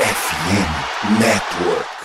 FM Network.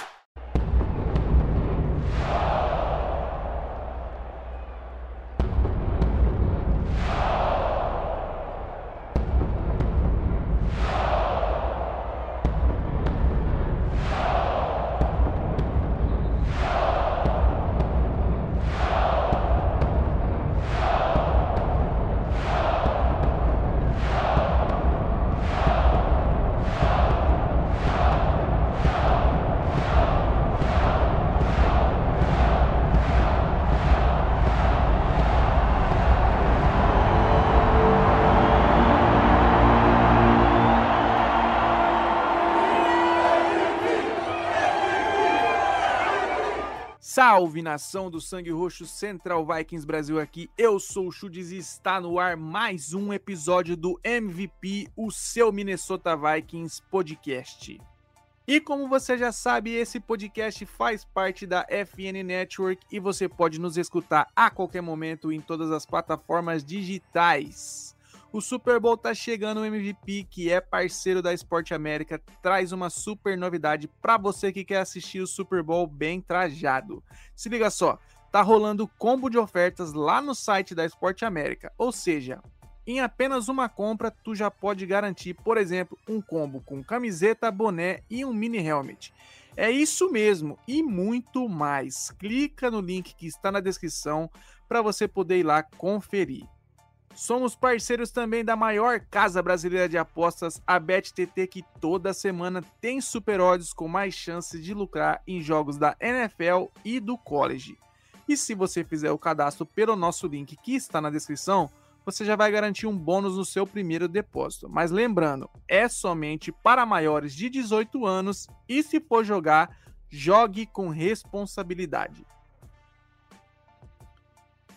Salve nação do Sangue Roxo Central Vikings Brasil aqui. Eu sou o Chudes e está no ar mais um episódio do MVP, o seu Minnesota Vikings podcast. E como você já sabe, esse podcast faz parte da FN Network e você pode nos escutar a qualquer momento em todas as plataformas digitais. O Super Bowl tá chegando, o MVP, que é parceiro da Esporte América, traz uma super novidade para você que quer assistir o Super Bowl bem trajado. Se liga só, tá rolando combo de ofertas lá no site da Esporte América, ou seja, em apenas uma compra tu já pode garantir, por exemplo, um combo com camiseta, boné e um mini helmet. É isso mesmo e muito mais. Clica no link que está na descrição para você poder ir lá conferir. Somos parceiros também da maior casa brasileira de apostas, a BetTT, que toda semana tem super odds com mais chances de lucrar em jogos da NFL e do college. E se você fizer o cadastro pelo nosso link que está na descrição, você já vai garantir um bônus no seu primeiro depósito. Mas lembrando, é somente para maiores de 18 anos e se for jogar, jogue com responsabilidade.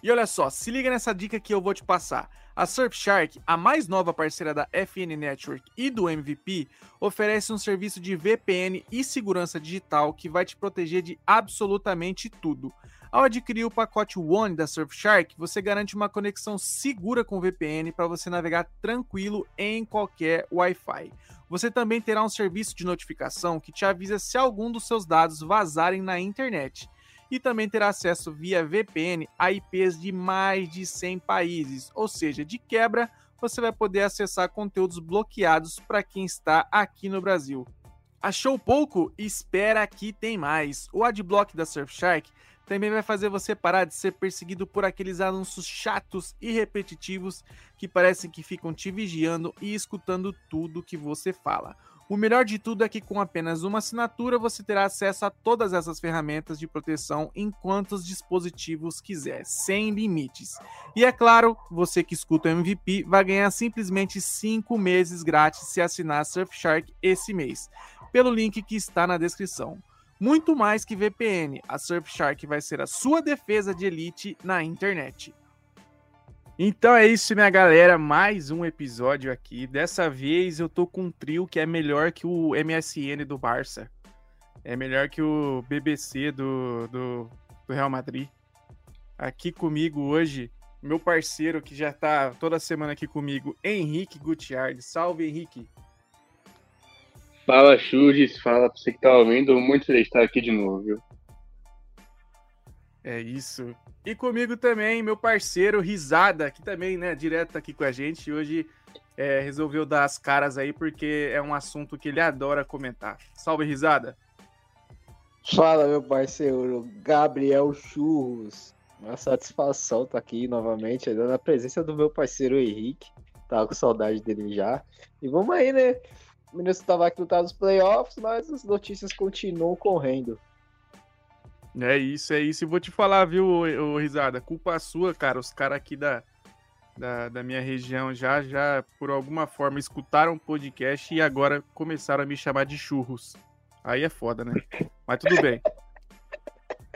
E olha só, se liga nessa dica que eu vou te passar. A Surfshark, a mais nova parceira da FN Network e do MVP, oferece um serviço de VPN e segurança digital que vai te proteger de absolutamente tudo. Ao adquirir o pacote One da Surfshark, você garante uma conexão segura com VPN para você navegar tranquilo em qualquer Wi-Fi. Você também terá um serviço de notificação que te avisa se algum dos seus dados vazarem na internet e também terá acesso via VPN a IPs de mais de 100 países, ou seja, de quebra, você vai poder acessar conteúdos bloqueados para quem está aqui no Brasil. Achou pouco? Espera que tem mais. O adblock da Surfshark também vai fazer você parar de ser perseguido por aqueles anúncios chatos e repetitivos que parecem que ficam te vigiando e escutando tudo que você fala. O melhor de tudo é que com apenas uma assinatura você terá acesso a todas essas ferramentas de proteção em quantos dispositivos quiser, sem limites. E é claro, você que escuta o MVP vai ganhar simplesmente 5 meses grátis se assinar Surfshark esse mês, pelo link que está na descrição. Muito mais que VPN, a Surfshark vai ser a sua defesa de elite na internet. Então é isso, minha galera. Mais um episódio aqui. Dessa vez eu tô com um trio que é melhor que o MSN do Barça. É melhor que o BBC do, do, do Real Madrid. Aqui comigo hoje, meu parceiro que já tá toda semana aqui comigo, Henrique Gutiardi. Salve, Henrique. Fala, Churris. Fala pra você que tá ouvindo. Muito feliz de estar aqui de novo, viu? É isso. E comigo também, meu parceiro Risada, que também, né, direto aqui com a gente. Hoje é, resolveu dar as caras aí, porque é um assunto que ele adora comentar. Salve, Risada. Fala, meu parceiro Gabriel Churros. Uma satisfação estar tá aqui novamente, dando a presença do meu parceiro Henrique. Tava com saudade dele já. E vamos aí, né? O Minnesota vai lutar nos playoffs, mas as notícias continuam correndo. É isso, é isso. E vou te falar, viu, ô, ô, Risada? Culpa sua, cara. Os caras aqui da, da, da, minha região já, já, por alguma forma, escutaram o podcast e agora começaram a me chamar de churros. Aí é foda, né? Mas tudo bem.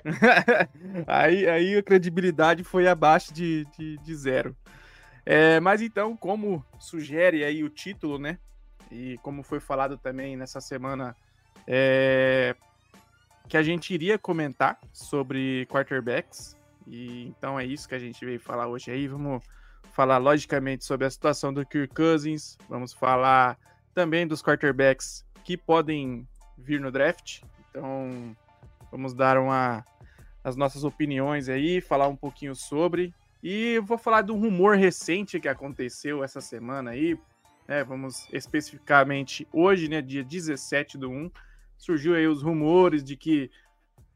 aí, aí a credibilidade foi abaixo de, de, de zero. É, mas então, como sugere aí o título, né? E como foi falado também nessa semana, é, que a gente iria comentar sobre quarterbacks. E então é isso que a gente veio falar hoje aí. Vamos falar logicamente sobre a situação do Kirk Cousins, vamos falar também dos quarterbacks que podem vir no draft. Então, vamos dar uma as nossas opiniões aí, falar um pouquinho sobre. E vou falar de um rumor recente que aconteceu essa semana aí. Né, vamos especificamente hoje, né, dia 17 do 1, surgiu aí os rumores de que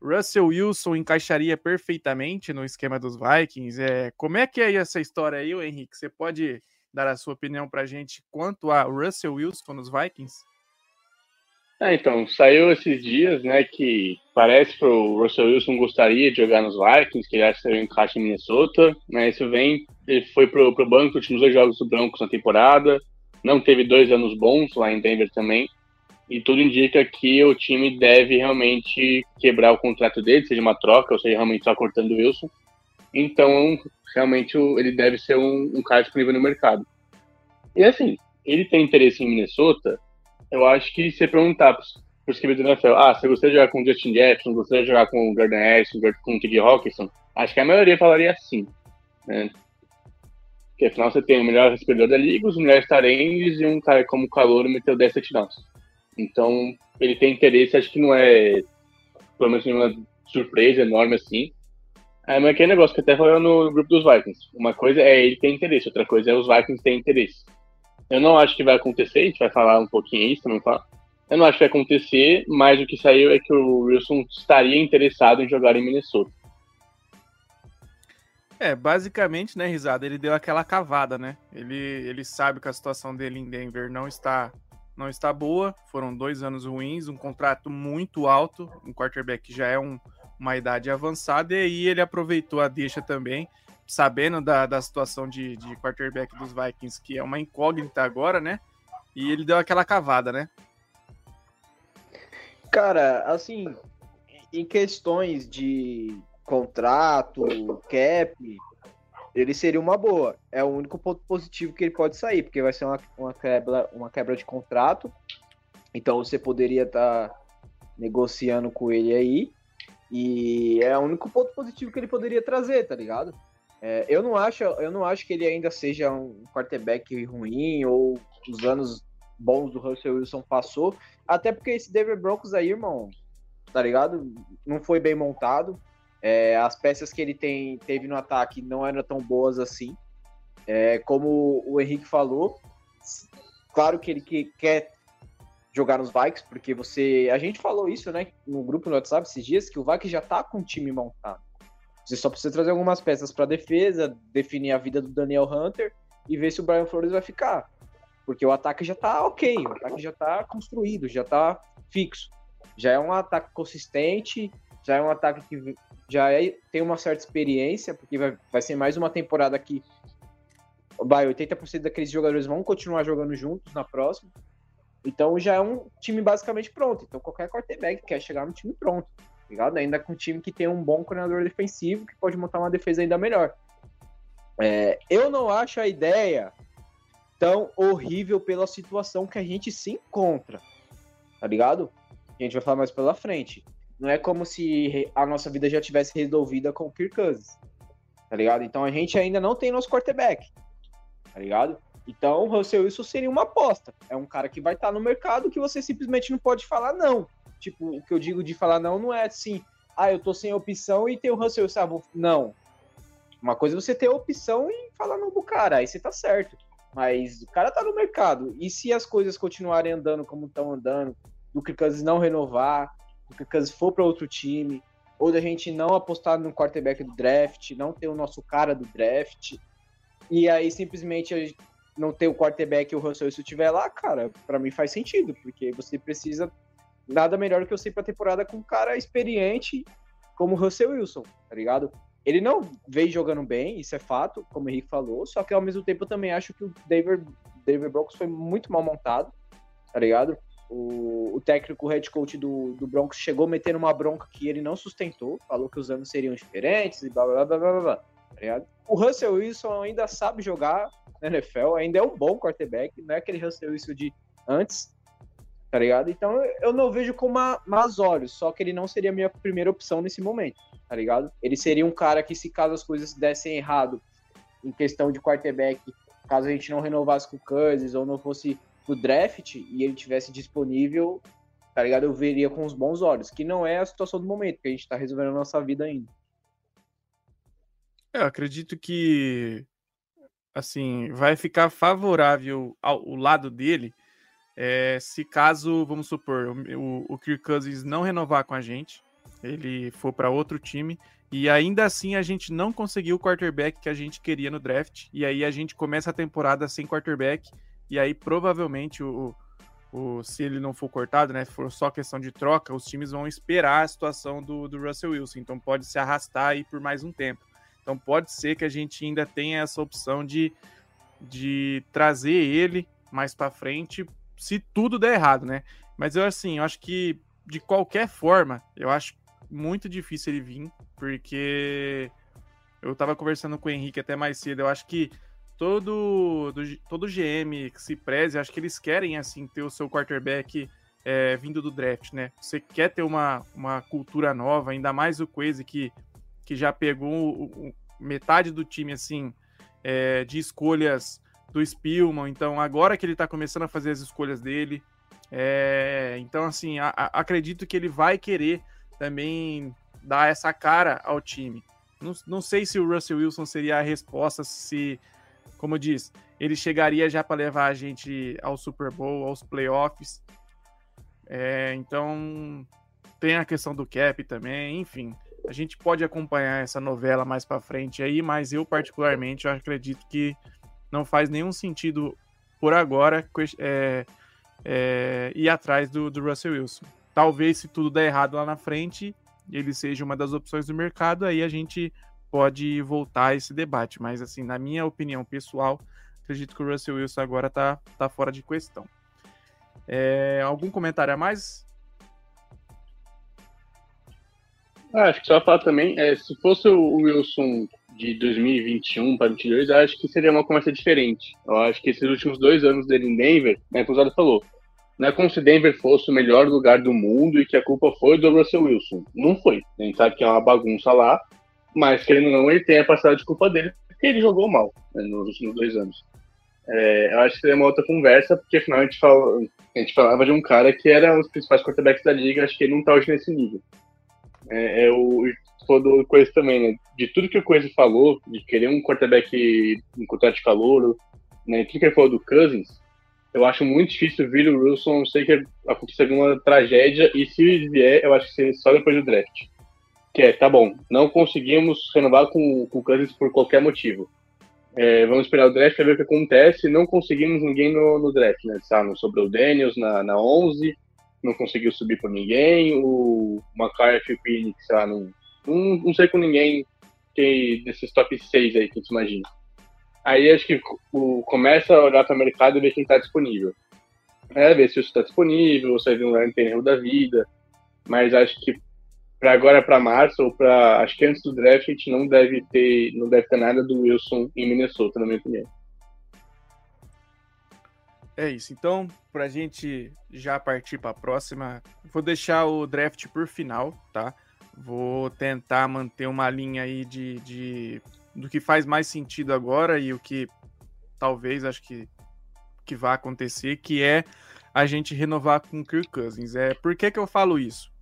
Russell Wilson encaixaria perfeitamente no esquema dos Vikings. É, como é que é essa história aí, Henrique? Você pode dar a sua opinião para a gente quanto a Russell Wilson nos Vikings? É, então, saiu esses dias, né, que parece que o Russell Wilson gostaria de jogar nos Vikings, que ele acha que seria um encaixe em Minnesota, né, isso vem, ele foi pro, pro banco nos últimos dois jogos do Broncos na temporada, não teve dois anos bons lá em Denver também, e tudo indica que o time deve realmente quebrar o contrato dele, seja uma troca, ou seja, realmente só cortando o Wilson, então, realmente, ele deve ser um, um cara disponível no mercado. E assim, ele tem interesse em Minnesota, eu acho que se perguntar para os que do NFL, ah, você gostaria de jogar com o Justin Jefferson, gostaria de jogar com o Gordon Harrison, com o T.J. Hawkinson, acho que a maioria falaria sim, né? Porque afinal você tem o melhor recebedor da liga, os melhores tarendes e um cara como o Calor meteu 10 touchdowns. Então, ele tem interesse, acho que não é, pelo menos, nenhuma surpresa enorme assim. É, mas aquele negócio que até falou no grupo dos Vikings. Uma coisa é ele ter interesse, outra coisa é os Vikings terem interesse. Eu não acho que vai acontecer, a gente vai falar um pouquinho isso também. Eu não acho que vai acontecer, mas o que saiu é que o Wilson estaria interessado em jogar em Minnesota. É, basicamente, né, Risada, ele deu aquela cavada, né? Ele, ele sabe que a situação dele em Denver não está não está boa. Foram dois anos ruins, um contrato muito alto, um quarterback já é um, uma idade avançada, e aí ele aproveitou a deixa também sabendo da, da situação de, de quarterback dos Vikings, que é uma incógnita agora, né? E ele deu aquela cavada, né? Cara, assim, em questões de contrato, cap, ele seria uma boa. É o único ponto positivo que ele pode sair, porque vai ser uma, uma, quebra, uma quebra de contrato. Então você poderia estar tá negociando com ele aí. E é o único ponto positivo que ele poderia trazer, tá ligado? É, eu, não acho, eu não acho que ele ainda seja um quarterback ruim ou os anos bons do Russell Wilson passou. Até porque esse Denver Broncos aí, irmão, tá ligado? Não foi bem montado. É, as peças que ele tem, teve no ataque não eram tão boas assim. É, como o Henrique falou, claro que ele que, quer jogar nos Vikings, porque você. A gente falou isso, né, no grupo no WhatsApp esses dias, que o Vikings já tá com o time montado. Você só precisa trazer algumas peças para defesa, definir a vida do Daniel Hunter e ver se o Brian Flores vai ficar. Porque o ataque já tá ok, o ataque já tá construído, já tá fixo. Já é um ataque consistente, já é um ataque que já é, tem uma certa experiência, porque vai, vai ser mais uma temporada que vai, 80% daqueles jogadores vão continuar jogando juntos na próxima. Então já é um time basicamente pronto. Então qualquer quarterback quer chegar no time pronto ligado? Ainda com um time que tem um bom coordenador defensivo que pode montar uma defesa ainda melhor. É, eu não acho a ideia tão horrível pela situação que a gente se encontra, tá ligado? A gente vai falar mais pela frente. Não é como se a nossa vida já tivesse resolvida com o Kirk Cousins, tá ligado? Então a gente ainda não tem nosso quarterback, tá ligado? Então o Russell Wilson seria uma aposta. É um cara que vai estar no mercado que você simplesmente não pode falar não. Tipo, o que eu digo de falar não não é assim, ah, eu tô sem opção e tem o Russell, sabe? Não. Uma coisa é você ter opção e falar não pro cara, aí você tá certo. Mas o cara tá no mercado. E se as coisas continuarem andando como estão andando, do que Kansas não renovar, do que Kansas for para outro time, ou da gente não apostar no quarterback do draft, não ter o nosso cara do draft, e aí simplesmente não ter o quarterback e o Russell se estiver lá, cara, para mim faz sentido, porque você precisa nada melhor do que eu sei pra temporada com um cara experiente como o Russell Wilson, tá ligado? Ele não veio jogando bem, isso é fato, como o Henrique falou, só que ao mesmo tempo eu também acho que o David, David Broncos foi muito mal montado, tá ligado? O, o técnico, head coach do, do Broncos chegou metendo uma bronca que ele não sustentou, falou que os anos seriam diferentes e blá blá blá blá blá, tá? O Russell Wilson ainda sabe jogar na NFL, ainda é um bom quarterback, não é aquele Russell Wilson de antes, tá ligado? Então eu não vejo com más olhos, só que ele não seria a minha primeira opção nesse momento, tá ligado? Ele seria um cara que, se caso as coisas dessem errado em questão de quarterback, caso a gente não renovasse com o Cousins ou não fosse pro draft e ele tivesse disponível, tá ligado? Eu veria com os bons olhos, que não é a situação do momento, que a gente tá resolvendo a nossa vida ainda. É, eu acredito que assim vai ficar favorável ao, ao lado dele é, se caso, vamos supor, o, o Kirk Cousins não renovar com a gente, ele for para outro time e ainda assim a gente não conseguiu o quarterback que a gente queria no draft e aí a gente começa a temporada sem quarterback e aí provavelmente o, o se ele não for cortado, né, for só questão de troca, os times vão esperar a situação do, do Russell Wilson, então pode se arrastar aí por mais um tempo. Então pode ser que a gente ainda tenha essa opção de, de trazer ele mais para frente se tudo der errado, né? Mas eu assim, eu acho que de qualquer forma, eu acho muito difícil ele vir, porque eu tava conversando com o Henrique até mais cedo, eu acho que todo, do, todo GM que se preze, acho que eles querem assim ter o seu quarterback é, vindo do draft, né? Você quer ter uma, uma cultura nova, ainda mais o Quase que, que já pegou o, o, metade do time assim é, de escolhas do Spielman. Então, agora que ele está começando a fazer as escolhas dele. É, então, assim, a, a, acredito que ele vai querer também dar essa cara ao time. Não, não sei se o Russell Wilson seria a resposta, se, como disse, ele chegaria já para levar a gente ao Super Bowl, aos playoffs. É, então, tem a questão do cap também, enfim. A gente pode acompanhar essa novela mais para frente aí, mas eu particularmente eu acredito que não faz nenhum sentido por agora é, é, ir atrás do, do Russell Wilson. Talvez se tudo der errado lá na frente, ele seja uma das opções do mercado, aí a gente pode voltar a esse debate. Mas assim, na minha opinião pessoal, acredito que o Russell Wilson agora tá, tá fora de questão. É, algum comentário a mais? Ah, acho que só falar também, é, se fosse o Wilson de 2021 para 2022, eu acho que seria uma conversa diferente. Eu acho que esses últimos dois anos dele em Denver, né, o Zado falou, não é como se Denver fosse o melhor lugar do mundo e que a culpa foi do Russell Wilson. Não foi. A gente sabe que é uma bagunça lá, mas querendo ou não, ele tem a passada de culpa dele, porque ele jogou mal né, nos últimos dois anos. É, eu acho que seria uma outra conversa, porque afinal a gente, a gente falava de um cara que era um dos principais quarterbacks da liga, acho que ele não está hoje nesse nível. É, é o, falou do Coisa também, né? De tudo que o Coisa falou, de querer um quarterback em contrato de calor, né? Tudo que ele falou do Cousins, eu acho muito difícil vir o Wilson, não sei que aconteça alguma tragédia, e se vier, eu acho que seria só depois do draft. Que é, tá bom, não conseguimos renovar com, com o Cousins por qualquer motivo. É, vamos esperar o draft para ver o que acontece. Não conseguimos ninguém no, no draft, né? Sabe, não sobrou o Daniels na, na 11, não conseguiu subir por ninguém. O McCarthy e o Phoenix, sei lá, não, não, não sei com ninguém que desses top 6 aí que tu imagina. Aí acho que o, começa a olhar para o mercado e ver quem está disponível. É, ver se isso está disponível, vai vir um Ryan da vida. Mas acho que para agora, para março, ou para. Acho que antes do draft, não deve ter, não deve ter nada do Wilson em Minnesota, na minha opinião. É isso. Então, para a gente já partir para a próxima, vou deixar o draft por final, tá? Vou tentar manter uma linha aí de, de do que faz mais sentido agora e o que talvez acho que, que vai acontecer, que é a gente renovar com o Kirk Cousins. É, por que, que eu falo isso?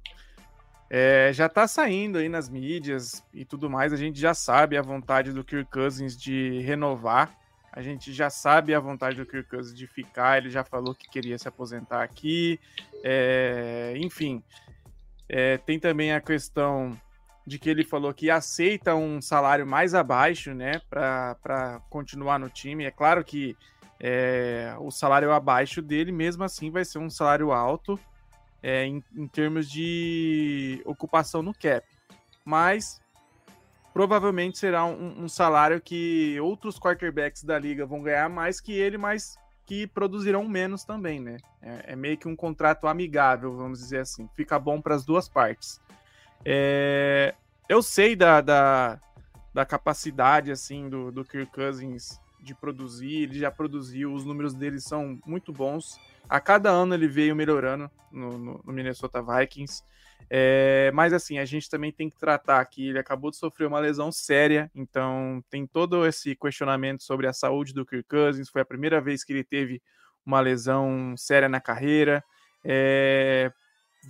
É, já tá saindo aí nas mídias e tudo mais, a gente já sabe a vontade do Kirk Cousins de renovar, a gente já sabe a vontade do Kirk Cousins de ficar, ele já falou que queria se aposentar aqui, é, enfim, é, tem também a questão de que ele falou que aceita um salário mais abaixo, né, para continuar no time. É claro que é, o salário abaixo dele, mesmo assim, vai ser um salário alto é, em, em termos de ocupação no cap. Mas provavelmente será um, um, salário que outros quarterbacks da liga vão ganhar mais que ele, mas que produzirão menos também, né? É, é meio que um contrato amigável, vamos dizer assim. Fica bom para as duas partes. É, eu sei da, da, da, capacidade assim do, do Kirk Cousins de produzir, ele já produziu, os números dele são muito bons. A cada ano ele veio melhorando no, no, no Minnesota Vikings. É, mas assim, a gente também tem que tratar que ele acabou de sofrer uma lesão séria, então tem todo esse questionamento sobre a saúde do Kirk Cousins. Foi a primeira vez que ele teve uma lesão séria na carreira. É,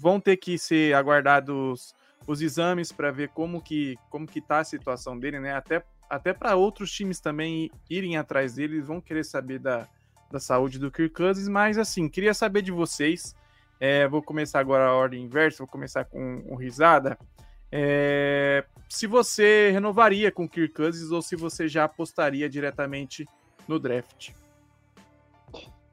vão ter que ser aguardados os exames para ver como que como que tá a situação dele, né? Até até para outros times também irem atrás dele, vão querer saber da, da saúde do Kirk Cousins, mas assim, queria saber de vocês. É, vou começar agora a ordem inversa, vou começar com Risada. É, se você renovaria com o Kirk Cousins ou se você já apostaria diretamente no draft.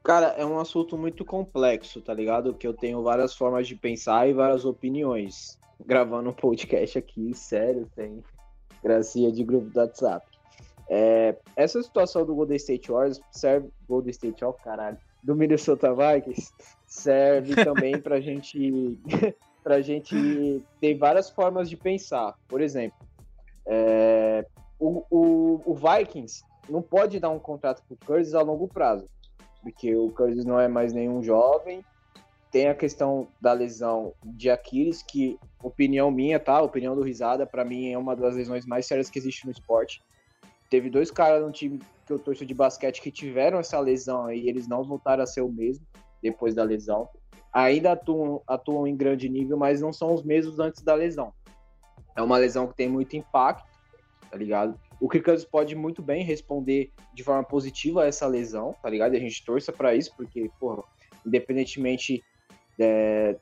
Cara, é um assunto muito complexo, tá ligado? Que eu tenho várias formas de pensar e várias opiniões. Gravando um podcast aqui, sério, tem gracia de grupo do WhatsApp. É, essa situação do Golden State Warriors serve. Golden State, ó, oh, caralho. Do Minnesota Vikings serve também pra gente. pra gente ter várias formas de pensar. Por exemplo, é, o, o, o Vikings não pode dar um contrato pro Curtis a longo prazo porque o Curtis não é mais nenhum jovem. Tem a questão da lesão de Aquiles, que, opinião minha, tá? Opinião do Risada, para mim é uma das lesões mais sérias que existe no esporte. Teve dois caras no time que eu torço de basquete que tiveram essa lesão aí, eles não voltaram a ser o mesmo depois da lesão. Ainda atuam, atuam em grande nível, mas não são os mesmos antes da lesão. É uma lesão que tem muito impacto, tá ligado? O Kirk pode muito bem responder de forma positiva a essa lesão, tá ligado? E a gente torça para isso, porque, porra, independentemente é,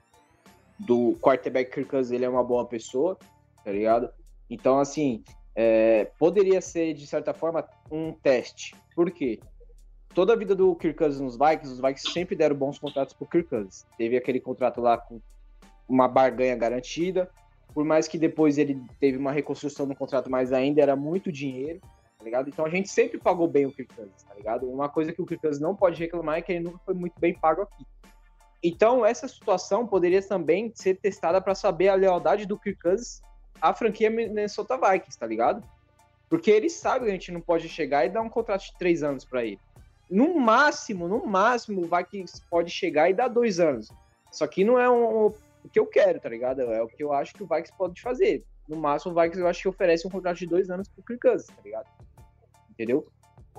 do quarterback Kirk ele é uma boa pessoa, tá ligado? Então, assim, é, poderia ser, de certa forma, um teste. Por quê? Toda a vida do Kirk Cousins nos Vikings, os Vikings sempre deram bons contratos pro Kirk Cousins. Teve aquele contrato lá com uma barganha garantida, por mais que depois ele teve uma reconstrução no contrato, mas ainda era muito dinheiro, tá ligado? Então a gente sempre pagou bem o Kirk Cousins, tá ligado? Uma coisa que o Kirk Cousins não pode reclamar é que ele nunca foi muito bem pago aqui. Então essa situação poderia também ser testada para saber a lealdade do Kirk Cousins à franquia Minnesota Vikings, tá ligado? Porque ele sabe que a gente não pode chegar e dar um contrato de três anos para ele. No máximo, no máximo, o Vikings pode chegar e dar dois anos. Só que não é um, o que eu quero, tá ligado? É o que eu acho que o Vikings pode fazer. No máximo, o Vikings eu acho que oferece um contrato de dois anos pro Kirk Cousins, tá ligado? Entendeu?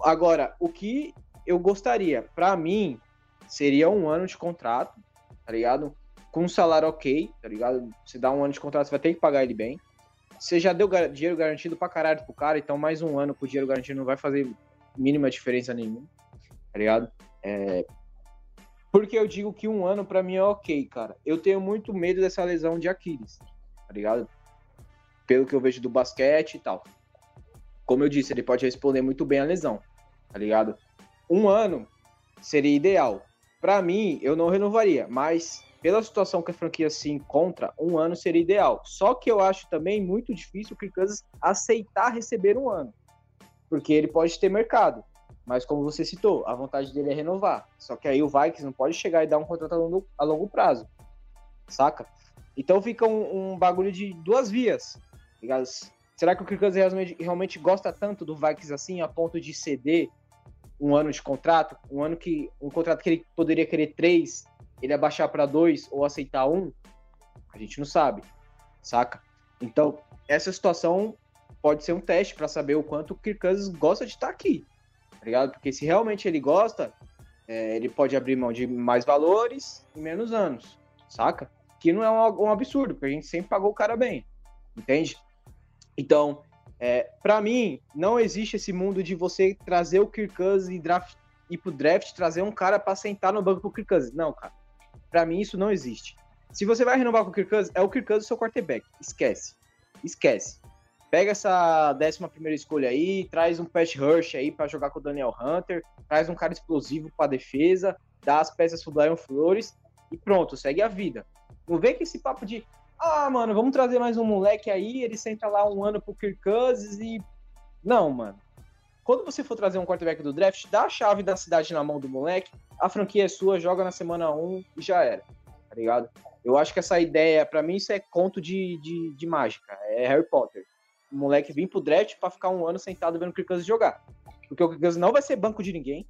Agora, o que eu gostaria, para mim, seria um ano de contrato, tá ligado? Com um salário ok, tá ligado? Você dá um ano de contrato, você vai ter que pagar ele bem. Você já deu dinheiro garantido pra caralho pro cara, então mais um ano com dinheiro garantido não vai fazer mínima diferença nenhuma, tá ligado? É, porque eu digo que um ano para mim é ok, cara. Eu tenho muito medo dessa lesão de Aquiles, tá ligado? Pelo que eu vejo do basquete e tal. Como eu disse, ele pode responder muito bem a lesão, tá ligado? Um ano seria ideal. Para mim, eu não renovaria, mas pela situação que a franquia se encontra, um ano seria ideal. Só que eu acho também muito difícil o Kirk Cousins aceitar receber um ano, porque ele pode ter mercado. Mas como você citou, a vontade dele é renovar. Só que aí o Vikings não pode chegar e dar um contrato a longo, a longo prazo. Saca? Então fica um, um, bagulho de duas vias. Ligado? Será que o Kirk realmente, realmente gosta tanto do Vikings assim a ponto de ceder um ano de contrato? Um ano que. Um contrato que ele poderia querer três, ele abaixar para dois ou aceitar um? A gente não sabe. Saca? Então, essa situação pode ser um teste para saber o quanto o Kirk Cousins gosta de estar aqui tá ligado? Porque se realmente ele gosta, é, ele pode abrir mão de mais valores em menos anos, saca? Que não é um, um absurdo, porque a gente sempre pagou o cara bem, entende? Então, é, para mim, não existe esse mundo de você trazer o Kirk Cousins e draft, ir pro draft, trazer um cara para sentar no banco pro Kirk Cousins. Não, cara. Para mim, isso não existe. Se você vai renovar com o Kirk Cousins, é o Kirk Cousins seu quarterback. Esquece. Esquece. Pega essa décima primeira escolha aí, traz um Pat Rush aí para jogar com o Daniel Hunter, traz um cara explosivo para defesa, dá as peças pro Brian Flores e pronto, segue a vida. Não vem com esse papo de, ah, mano, vamos trazer mais um moleque aí, ele senta lá um ano pro Kirk Cousins e... Não, mano. Quando você for trazer um quarterback do draft, dá a chave da cidade na mão do moleque, a franquia é sua, joga na semana 1 e já era, tá ligado? Eu acho que essa ideia, para mim, isso é conto de, de, de mágica, é Harry Potter o moleque vir pro draft para ficar um ano sentado vendo o Kirk Cousins jogar. Porque o Kirk não vai ser banco de ninguém.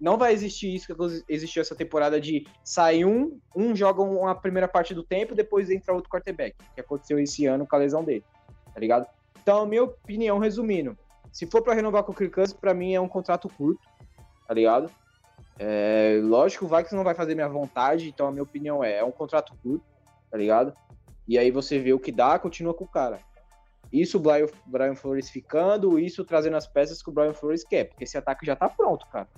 Não vai existir isso que existiu essa temporada de sair um, um joga uma primeira parte do tempo, depois entra outro quarterback, que aconteceu esse ano com a lesão dele, tá ligado? Então, minha opinião, resumindo, se for para renovar com o Kirk Cousins, para mim é um contrato curto, tá ligado? É, lógico, o Vikings não vai fazer minha vontade, então a minha opinião é, é um contrato curto, tá ligado? E aí você vê o que dá, continua com o cara. Isso o Brian, Brian Flores ficando, isso trazendo as peças que o Brian Flores quer, porque esse ataque já tá pronto, cara.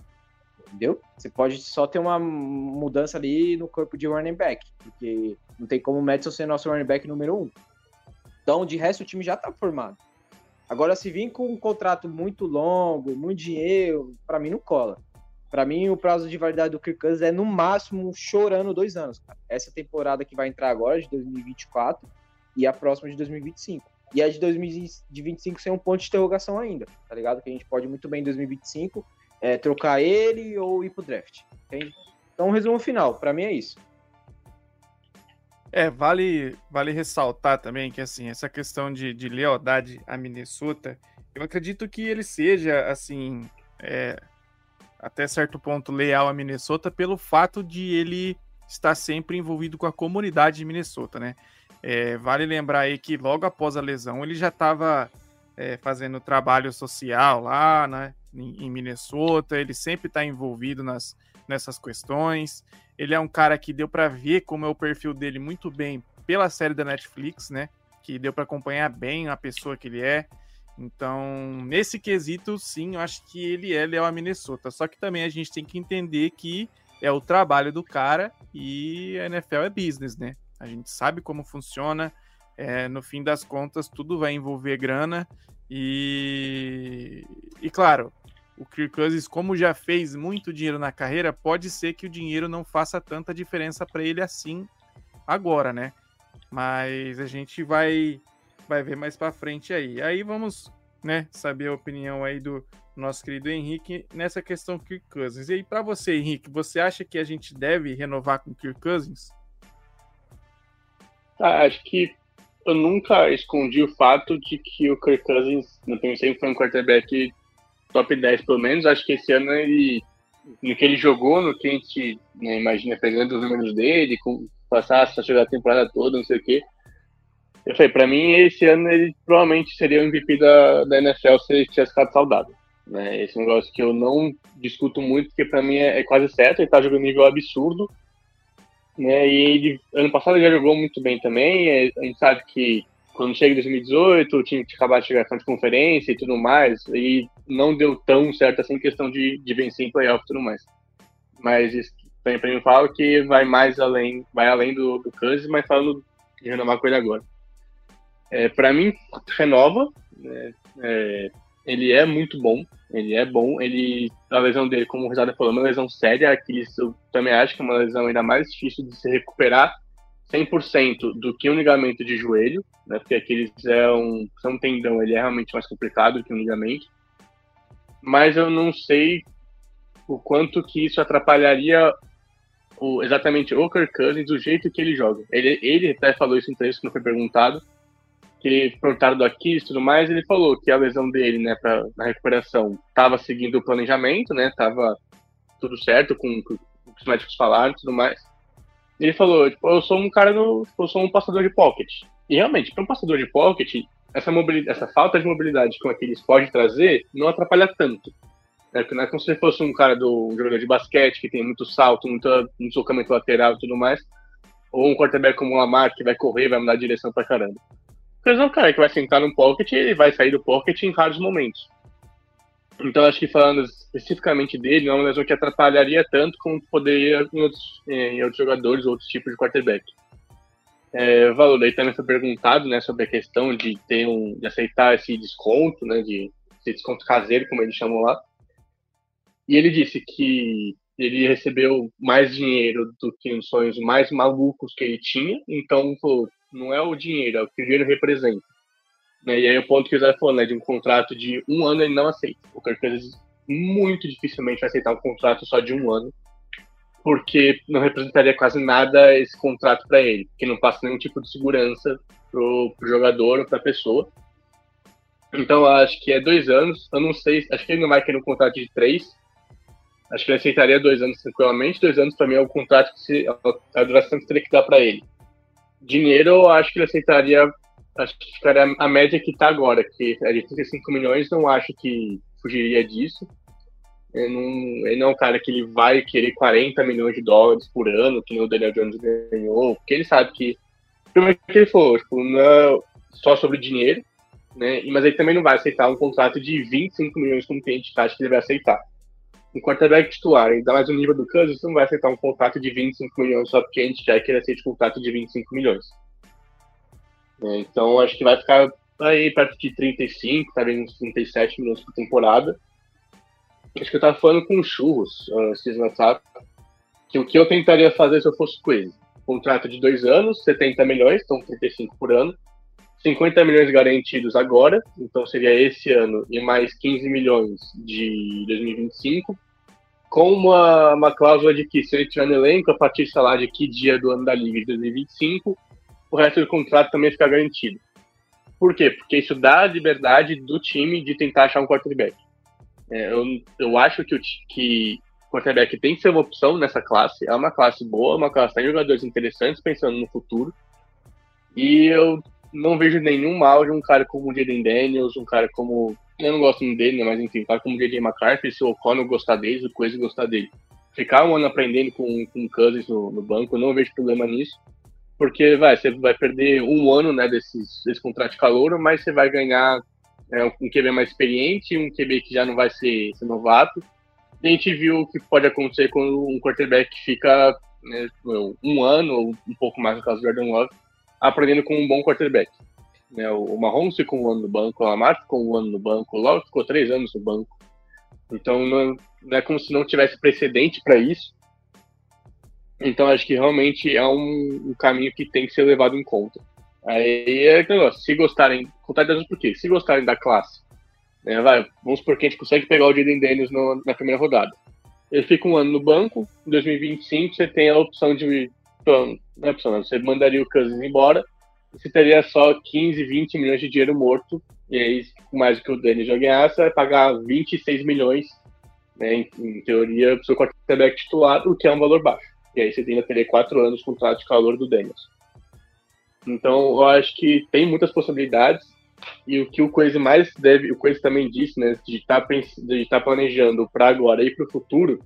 Entendeu? Você pode só ter uma mudança ali no corpo de running back, porque não tem como o Madison ser nosso running back número um. Então, de resto, o time já tá formado. Agora, se vir com um contrato muito longo, muito dinheiro, para mim não cola. Para mim, o prazo de validade do Kirk Cousins é no máximo chorando dois anos. Cara. Essa temporada que vai entrar agora, de 2024, e a próxima de 2025. E a de 2025 sem um ponto de interrogação ainda, tá ligado? Que a gente pode muito bem em 2025 é, trocar ele ou ir pro draft, entende? Então, resumo final, para mim é isso. É, vale, vale ressaltar também que, assim, essa questão de, de lealdade a Minnesota, eu acredito que ele seja, assim, é, até certo ponto leal a Minnesota pelo fato de ele estar sempre envolvido com a comunidade de Minnesota, né? É, vale lembrar aí que logo após a lesão ele já estava é, fazendo trabalho social lá, né? Em, em Minnesota, ele sempre está envolvido nas, nessas questões. Ele é um cara que deu para ver como é o perfil dele muito bem pela série da Netflix, né? Que deu para acompanhar bem a pessoa que ele é. Então, nesse quesito, sim, eu acho que ele é a Minnesota. Só que também a gente tem que entender que é o trabalho do cara e a NFL é business, né? A gente sabe como funciona. É, no fim das contas, tudo vai envolver grana. E, e claro, o Kirk Cousins, como já fez muito dinheiro na carreira, pode ser que o dinheiro não faça tanta diferença para ele assim agora, né? Mas a gente vai vai ver mais para frente aí. Aí vamos, né, saber a opinião aí do nosso querido Henrique nessa questão Kirk Cousins. E aí para você, Henrique, você acha que a gente deve renovar com Kirk Cousins? Ah, acho que eu nunca escondi o fato de que o Kirk Cousins, não tenho sempre foi um quarterback top 10 pelo menos. Acho que esse ano ele no que ele jogou, no que a gente né, imagina pegando os números dele, com, passasse a jogar a temporada toda, não sei o quê. Eu falei, pra mim, esse ano ele provavelmente seria o MVP da, da NFL se ele tivesse ficado saudável. Né? Esse negócio que eu não discuto muito, porque pra mim é, é quase certo, ele tá jogando nível absurdo. Né? E ele, ano passado ele já jogou muito bem também. É, a gente sabe que quando chega em 2018, o time tinha acabado de chegar de conferência e tudo mais, e não deu tão certo assim questão de, de vencer em playoff e tudo mais. Mas isso, pra mim falo que vai mais além, vai além do, do Kansas, mas falando de renovar com ele agora. É, para mim, renova. Né? É, ele é muito bom. Ele é bom. Ele, a lesão dele, como o Risada falou, é uma lesão séria. Aquiles, eu também acho que é uma lesão ainda mais difícil de se recuperar 100% do que um ligamento de joelho, né? Porque aqueles é um, é um tendão, ele é realmente mais complicado do que um ligamento. Mas eu não sei o quanto que isso atrapalharia o, exatamente o Kirk Cousins, do jeito que ele joga. Ele, ele até falou isso em que não foi perguntado, que perguntaram do Aquiles e tudo mais, ele falou que a lesão dele, né, pra, na recuperação, estava seguindo o planejamento, né, tava tudo certo com, com o que os médicos falaram e tudo mais. Ele falou, tipo, eu sou um cara do, eu sou um passador de pocket. E realmente, para um passador de pocket, essa, mobilidade, essa falta de mobilidade que o Aquiles pode trazer não atrapalha tanto. Porque não é como se fosse um cara do um jogador de basquete que tem muito salto, muito, deslocamento lateral e tudo mais, ou um quarterback como o Lamar que vai correr, vai mudar a direção pra caramba. Porque é um cara que vai sentar no pocket e ele vai sair do pocket em raros momentos. Então, acho que falando especificamente dele, não é uma lesão que atrapalharia tanto como poderia em outros, em outros jogadores, outros tipos de quarterback. É, Valor, aí também foi perguntado né, sobre a questão de ter um, de aceitar esse desconto, né, de esse desconto caseiro, como eles chamam lá. E ele disse que ele recebeu mais dinheiro do que os sonhos mais malucos que ele tinha, então falou, não é o dinheiro, é o que o dinheiro representa. Né? E aí o ponto que o Zé falou, né, de um contrato de um ano ele não aceita. O Kirk Cousins muito dificilmente vai aceitar um contrato só de um ano, porque não representaria quase nada esse contrato para ele, que não passa nenhum tipo de segurança pro, pro jogador ou pra pessoa. Então acho que é dois anos. Eu não sei, acho que ele não vai querer um contrato de três. Acho que ele aceitaria dois anos tranquilamente. Dois anos para mim é o contrato que se, a duração que teria que dar para ele. Dinheiro, eu acho que ele aceitaria acho que ficaria a média que está agora, que é de 35 milhões, não acho que fugiria disso. Ele não, ele não é um cara que ele vai querer 40 milhões de dólares por ano, que o Daniel Jones ganhou, porque ele sabe que, primeiro que ele falou, tipo, não é só sobre dinheiro, né? Mas ele também não vai aceitar um contrato de 25 milhões como tem gente acha que ele vai aceitar. Um quarterback titular, ainda mais no nível do Kansas, não vai aceitar um contrato de 25 milhões só porque a gente quer que ele aceite um contrato de 25 milhões. É, então acho que vai ficar aí perto de 35, talvez uns 37 milhões por temporada. Acho que eu tava falando com churros uh, esses WhatsApp, que o que eu tentaria fazer se eu fosse com ele? Contrato de dois anos, 70 milhões, então 35 por ano. 50 milhões garantidos agora, então seria esse ano, e mais 15 milhões de 2025, com uma, uma cláusula de que se ele tiver no elenco, a partir, sei lá, de que dia do ano da Liga de 2025, o resto do contrato também fica garantido. Por quê? Porque isso dá a liberdade do time de tentar achar um quarterback. É, eu, eu acho que o que quarterback tem que ser uma opção nessa classe. É uma classe boa, uma classe tem jogadores interessantes pensando no futuro. E eu não vejo nenhum mal de um cara como o Jaden Daniels, um cara como. Eu não gosto dele, né, mas enfim, um cara como o J.J. McCarthy, se o O'Connell gostar dele, o Coisa gostar dele. Ficar um ano aprendendo com, com Cousins no, no banco, não vejo problema nisso porque vai, você vai perder um ano né, desses, desse contrato de calor, mas você vai ganhar é, um QB mais experiente, um QB que já não vai ser, ser novato. E a gente viu o que pode acontecer quando um quarterback fica né, um ano ou um pouco mais, no caso do Jordan Love, aprendendo com um bom quarterback. Né, o Mahomes ficou um ano no banco, o Lamar ficou um ano no banco, o Love ficou três anos no banco. Então não, não é como se não tivesse precedente para isso. Então acho que realmente é um, um, caminho que tem que ser levado em conta. Aí é aquele negócio, se gostarem, contar de por quê? Se gostarem da classe, né, vai, vamos supor que a gente consegue pegar o Jaden Daniels no, na primeira rodada. Ele fica um ano no banco, em 2025 você tem a opção de. Não é opção, não, você mandaria o Cousins embora, você teria só 15, 20 milhões de dinheiro morto, e aí, mais do que o Daniels já ganhasse, você vai pagar 26 milhões, né, em, em teoria, para o seu quarterback titular, o que é um valor baixo. E aí você ainda teria quatro anos com contrato de calor do Daniels. Então, eu acho que tem muitas possibilidades. E o que o Coisa mais deve, o Coisa também disse, né, de estar tá, de tá planejando para agora e para o futuro,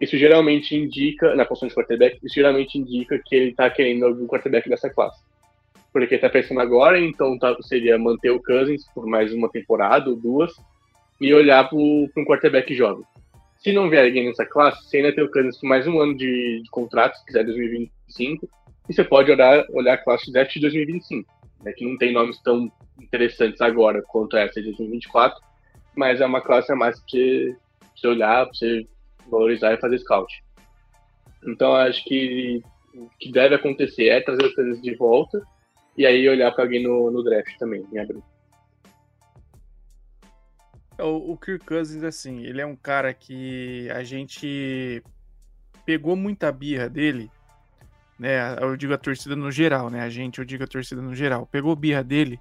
isso geralmente indica, na posição de quarterback, isso geralmente indica que ele está querendo algum quarterback dessa classe. Porque está pensando agora, então tá, seria manter o Cousins por mais uma temporada ou duas e olhar para um quarterback jovem. Se não vier alguém nessa classe, você ainda tem o Kansas com mais um ano de, de contrato, se quiser 2025, e você pode olhar, olhar a classe draft de 2025, né, que não tem nomes tão interessantes agora quanto essa de 2024, mas é uma classe a mais que você olhar, para você valorizar e fazer scout. Então acho que o que deve acontecer é trazer as coisas de volta e aí olhar para alguém no, no draft também, em abril. O, o Kirk Cousins, assim, ele é um cara que a gente pegou muita birra dele, né? Eu digo a torcida no geral, né? A gente, eu digo a torcida no geral. Pegou birra dele,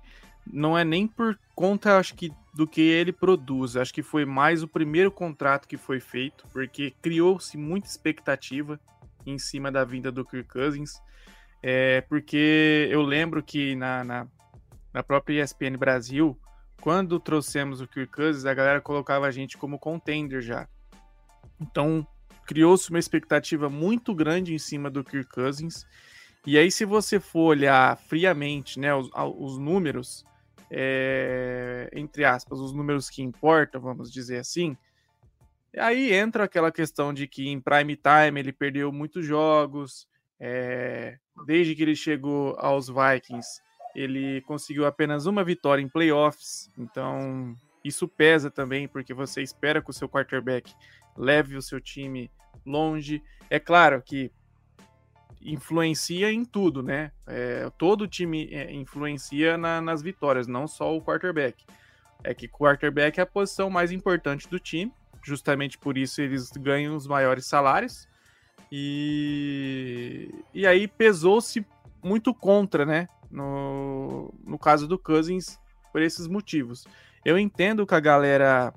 não é nem por conta, acho que, do que ele produz. Acho que foi mais o primeiro contrato que foi feito, porque criou-se muita expectativa em cima da vinda do Kirk Cousins. É, porque eu lembro que na, na, na própria ESPN Brasil, quando trouxemos o Kirk Cousins, a galera colocava a gente como contender já. Então, criou-se uma expectativa muito grande em cima do Kirk Cousins. E aí, se você for olhar friamente, né, os, os números, é, entre aspas, os números que importam, vamos dizer assim, aí entra aquela questão de que em prime time ele perdeu muitos jogos, é, desde que ele chegou aos Vikings, ele conseguiu apenas uma vitória em playoffs, então isso pesa também, porque você espera que o seu quarterback leve o seu time longe. É claro que influencia em tudo, né? É, todo time é, influencia na, nas vitórias, não só o quarterback. É que quarterback é a posição mais importante do time, justamente por isso eles ganham os maiores salários. E, e aí pesou-se muito contra, né? No, no caso do Cousins por esses motivos. Eu entendo que a galera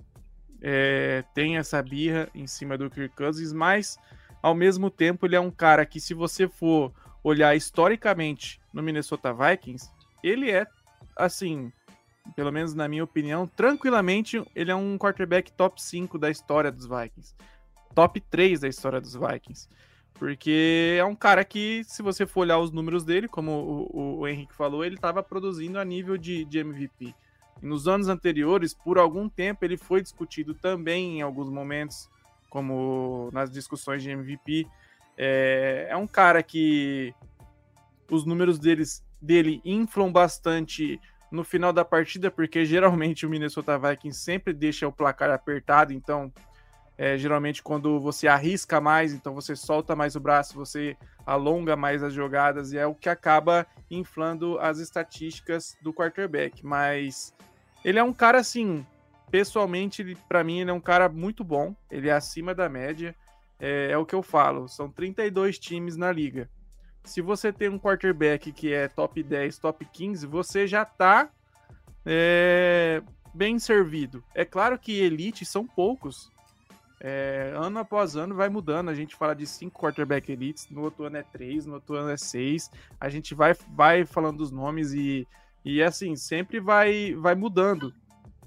é, tem essa birra em cima do Kirk Cousins, mas ao mesmo tempo ele é um cara que, se você for olhar historicamente no Minnesota Vikings, ele é assim pelo menos na minha opinião, tranquilamente ele é um quarterback top 5 da história dos Vikings. Top 3 da história dos Vikings. Porque é um cara que, se você for olhar os números dele, como o, o, Henrique falou, ele estava produzindo a nível de, de MVP. E nos anos anteriores, por algum tempo, ele foi discutido também em alguns momentos, como nas discussões de MVP. É, é um cara que os números deles, dele inflam bastante no final da partida, porque geralmente o Minnesota Vikings sempre deixa o placar apertado, então é, geralmente quando você arrisca mais, então você solta mais o braço, você alonga mais as jogadas e é o que acaba inflando as estatísticas do quarterback. Mas ele é um cara assim, pessoalmente, para mim, ele é um cara muito bom, ele é acima da média. É, é, o que eu falo, são 32 times na liga. Se você tem um quarterback que é top 10, top 15, você já tá é, bem servido. É claro que elite são poucos, é, ano após ano vai mudando. A gente fala de cinco quarterback elites, no outro ano é três, no outro ano é seis. A gente vai, vai falando dos nomes e, e assim, sempre vai, vai mudando.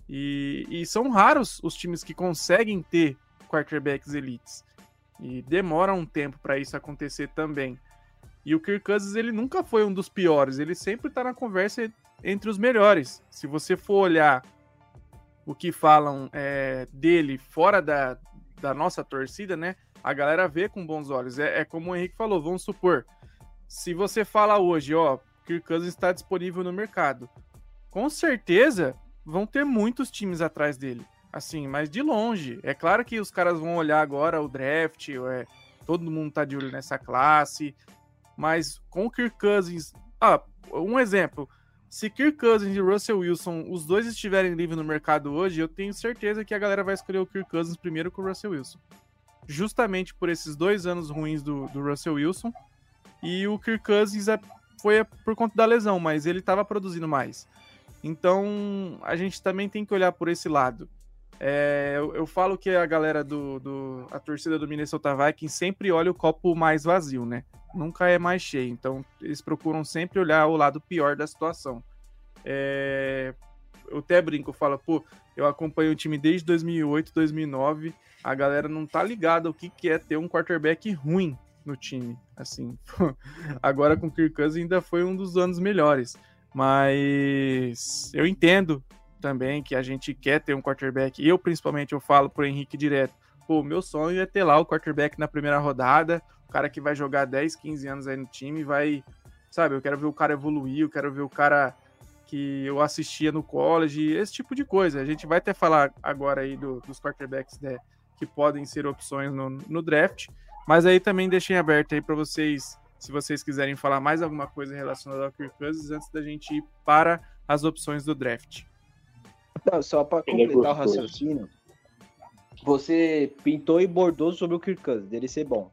E, e são raros os times que conseguem ter quarterbacks elites. E demora um tempo para isso acontecer também. E o Kirk Cousins, ele nunca foi um dos piores, ele sempre está na conversa entre os melhores. Se você for olhar o que falam é, dele fora da, da nossa torcida, né? A galera vê com bons olhos. É, é como o Henrique falou, vamos supor, se você fala hoje, ó, Kirk Cousins está disponível no mercado, com certeza vão ter muitos times atrás dele. Assim, mas de longe. É claro que os caras vão olhar agora o draft, é, todo mundo tá de olho nessa classe, mas com o Kirk Cousins. Ah, um exemplo. Se Kirk Cousins e Russell Wilson, os dois estiverem livres no mercado hoje, eu tenho certeza que a galera vai escolher o Kirk Cousins primeiro com o Russell Wilson. Justamente por esses dois anos ruins do, do Russell Wilson. E o Kirk Cousins é, foi por conta da lesão, mas ele estava produzindo mais. Então a gente também tem que olhar por esse lado. É, eu, eu, falo que a galera do, do. a torcida do Minnesota Vikings sempre olha o copo mais vazio, né? Nunca é mais cheio. Então, eles procuram sempre olhar o lado pior da situação. É, eu até brinco, falo, pô, eu acompanho o time desde 2008, 2009. A galera não tá ligada o que, que é ter um quarterback ruim no time. Assim, agora com o Kirk Cousins ainda foi um dos anos melhores. Mas eu entendo também que a gente quer ter um quarterback. Eu, principalmente, eu falo pro Henrique direto. Pô, meu sonho é ter lá o quarterback na primeira rodada, o cara que vai jogar 10, 15 anos aí no time, vai. Sabe, eu quero ver o cara evoluir, eu quero ver o cara que eu assistia no college, esse tipo de coisa. A gente vai até falar agora aí do, dos quarterbacks né, que podem ser opções no, no draft, mas aí também deixem aberto aí para vocês, se vocês quiserem falar mais alguma coisa relacionada ao Kirk Cousins antes da gente ir para as opções do draft. Não, só para é completar o raciocínio, você pintou e bordou sobre o Kirk Cousins, dele ser bom.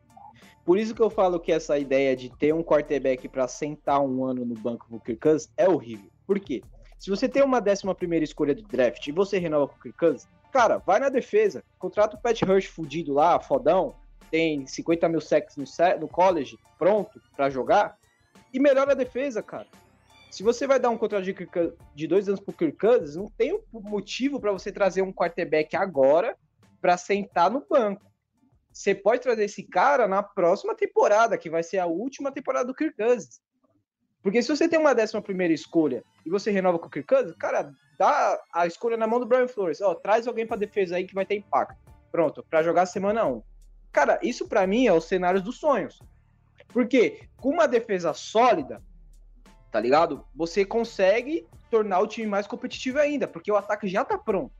Por isso que eu falo que essa ideia de ter um quarterback para sentar um ano no banco pro Kirk Cousins é horrível. Por quê? Se você tem uma décima primeira escolha de draft e você renova com o Kirk Cousins, cara, vai na defesa, contrata o Pat Rush fudido lá, fodão, tem 50 mil sacks no, no college, pronto para jogar, e melhora a defesa, cara. Se você vai dar um contrato de, de dois anos pro Kirk Cousins, não tem um motivo para você trazer um quarterback agora para sentar no banco. Você pode trazer esse cara na próxima temporada, que vai ser a última temporada do Kirk Cousins. Porque se você tem uma décima primeira escolha e você renova com o Kirk Cousins, cara, dá a escolha na mão do Brian Flores. Ó, traz alguém para defesa aí que vai ter impacto. Pronto, para jogar semana 1. Cara, isso para mim é os cenários dos sonhos. Porque com uma defesa sólida, tá ligado? Você consegue tornar o time mais competitivo ainda, porque o ataque já tá pronto.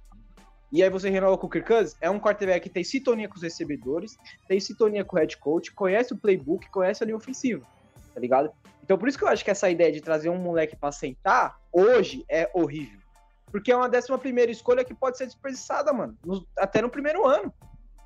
E aí você renova com o Kirk Cousins, é um quarterback que tem sintonia com os recebedores, tem sintonia com o head coach, conhece o playbook, conhece a linha ofensiva, tá ligado? Então por isso que eu acho que essa ideia de trazer um moleque para sentar hoje é horrível. Porque é uma décima primeira escolha que pode ser desperdiçada, mano, no, até no primeiro ano,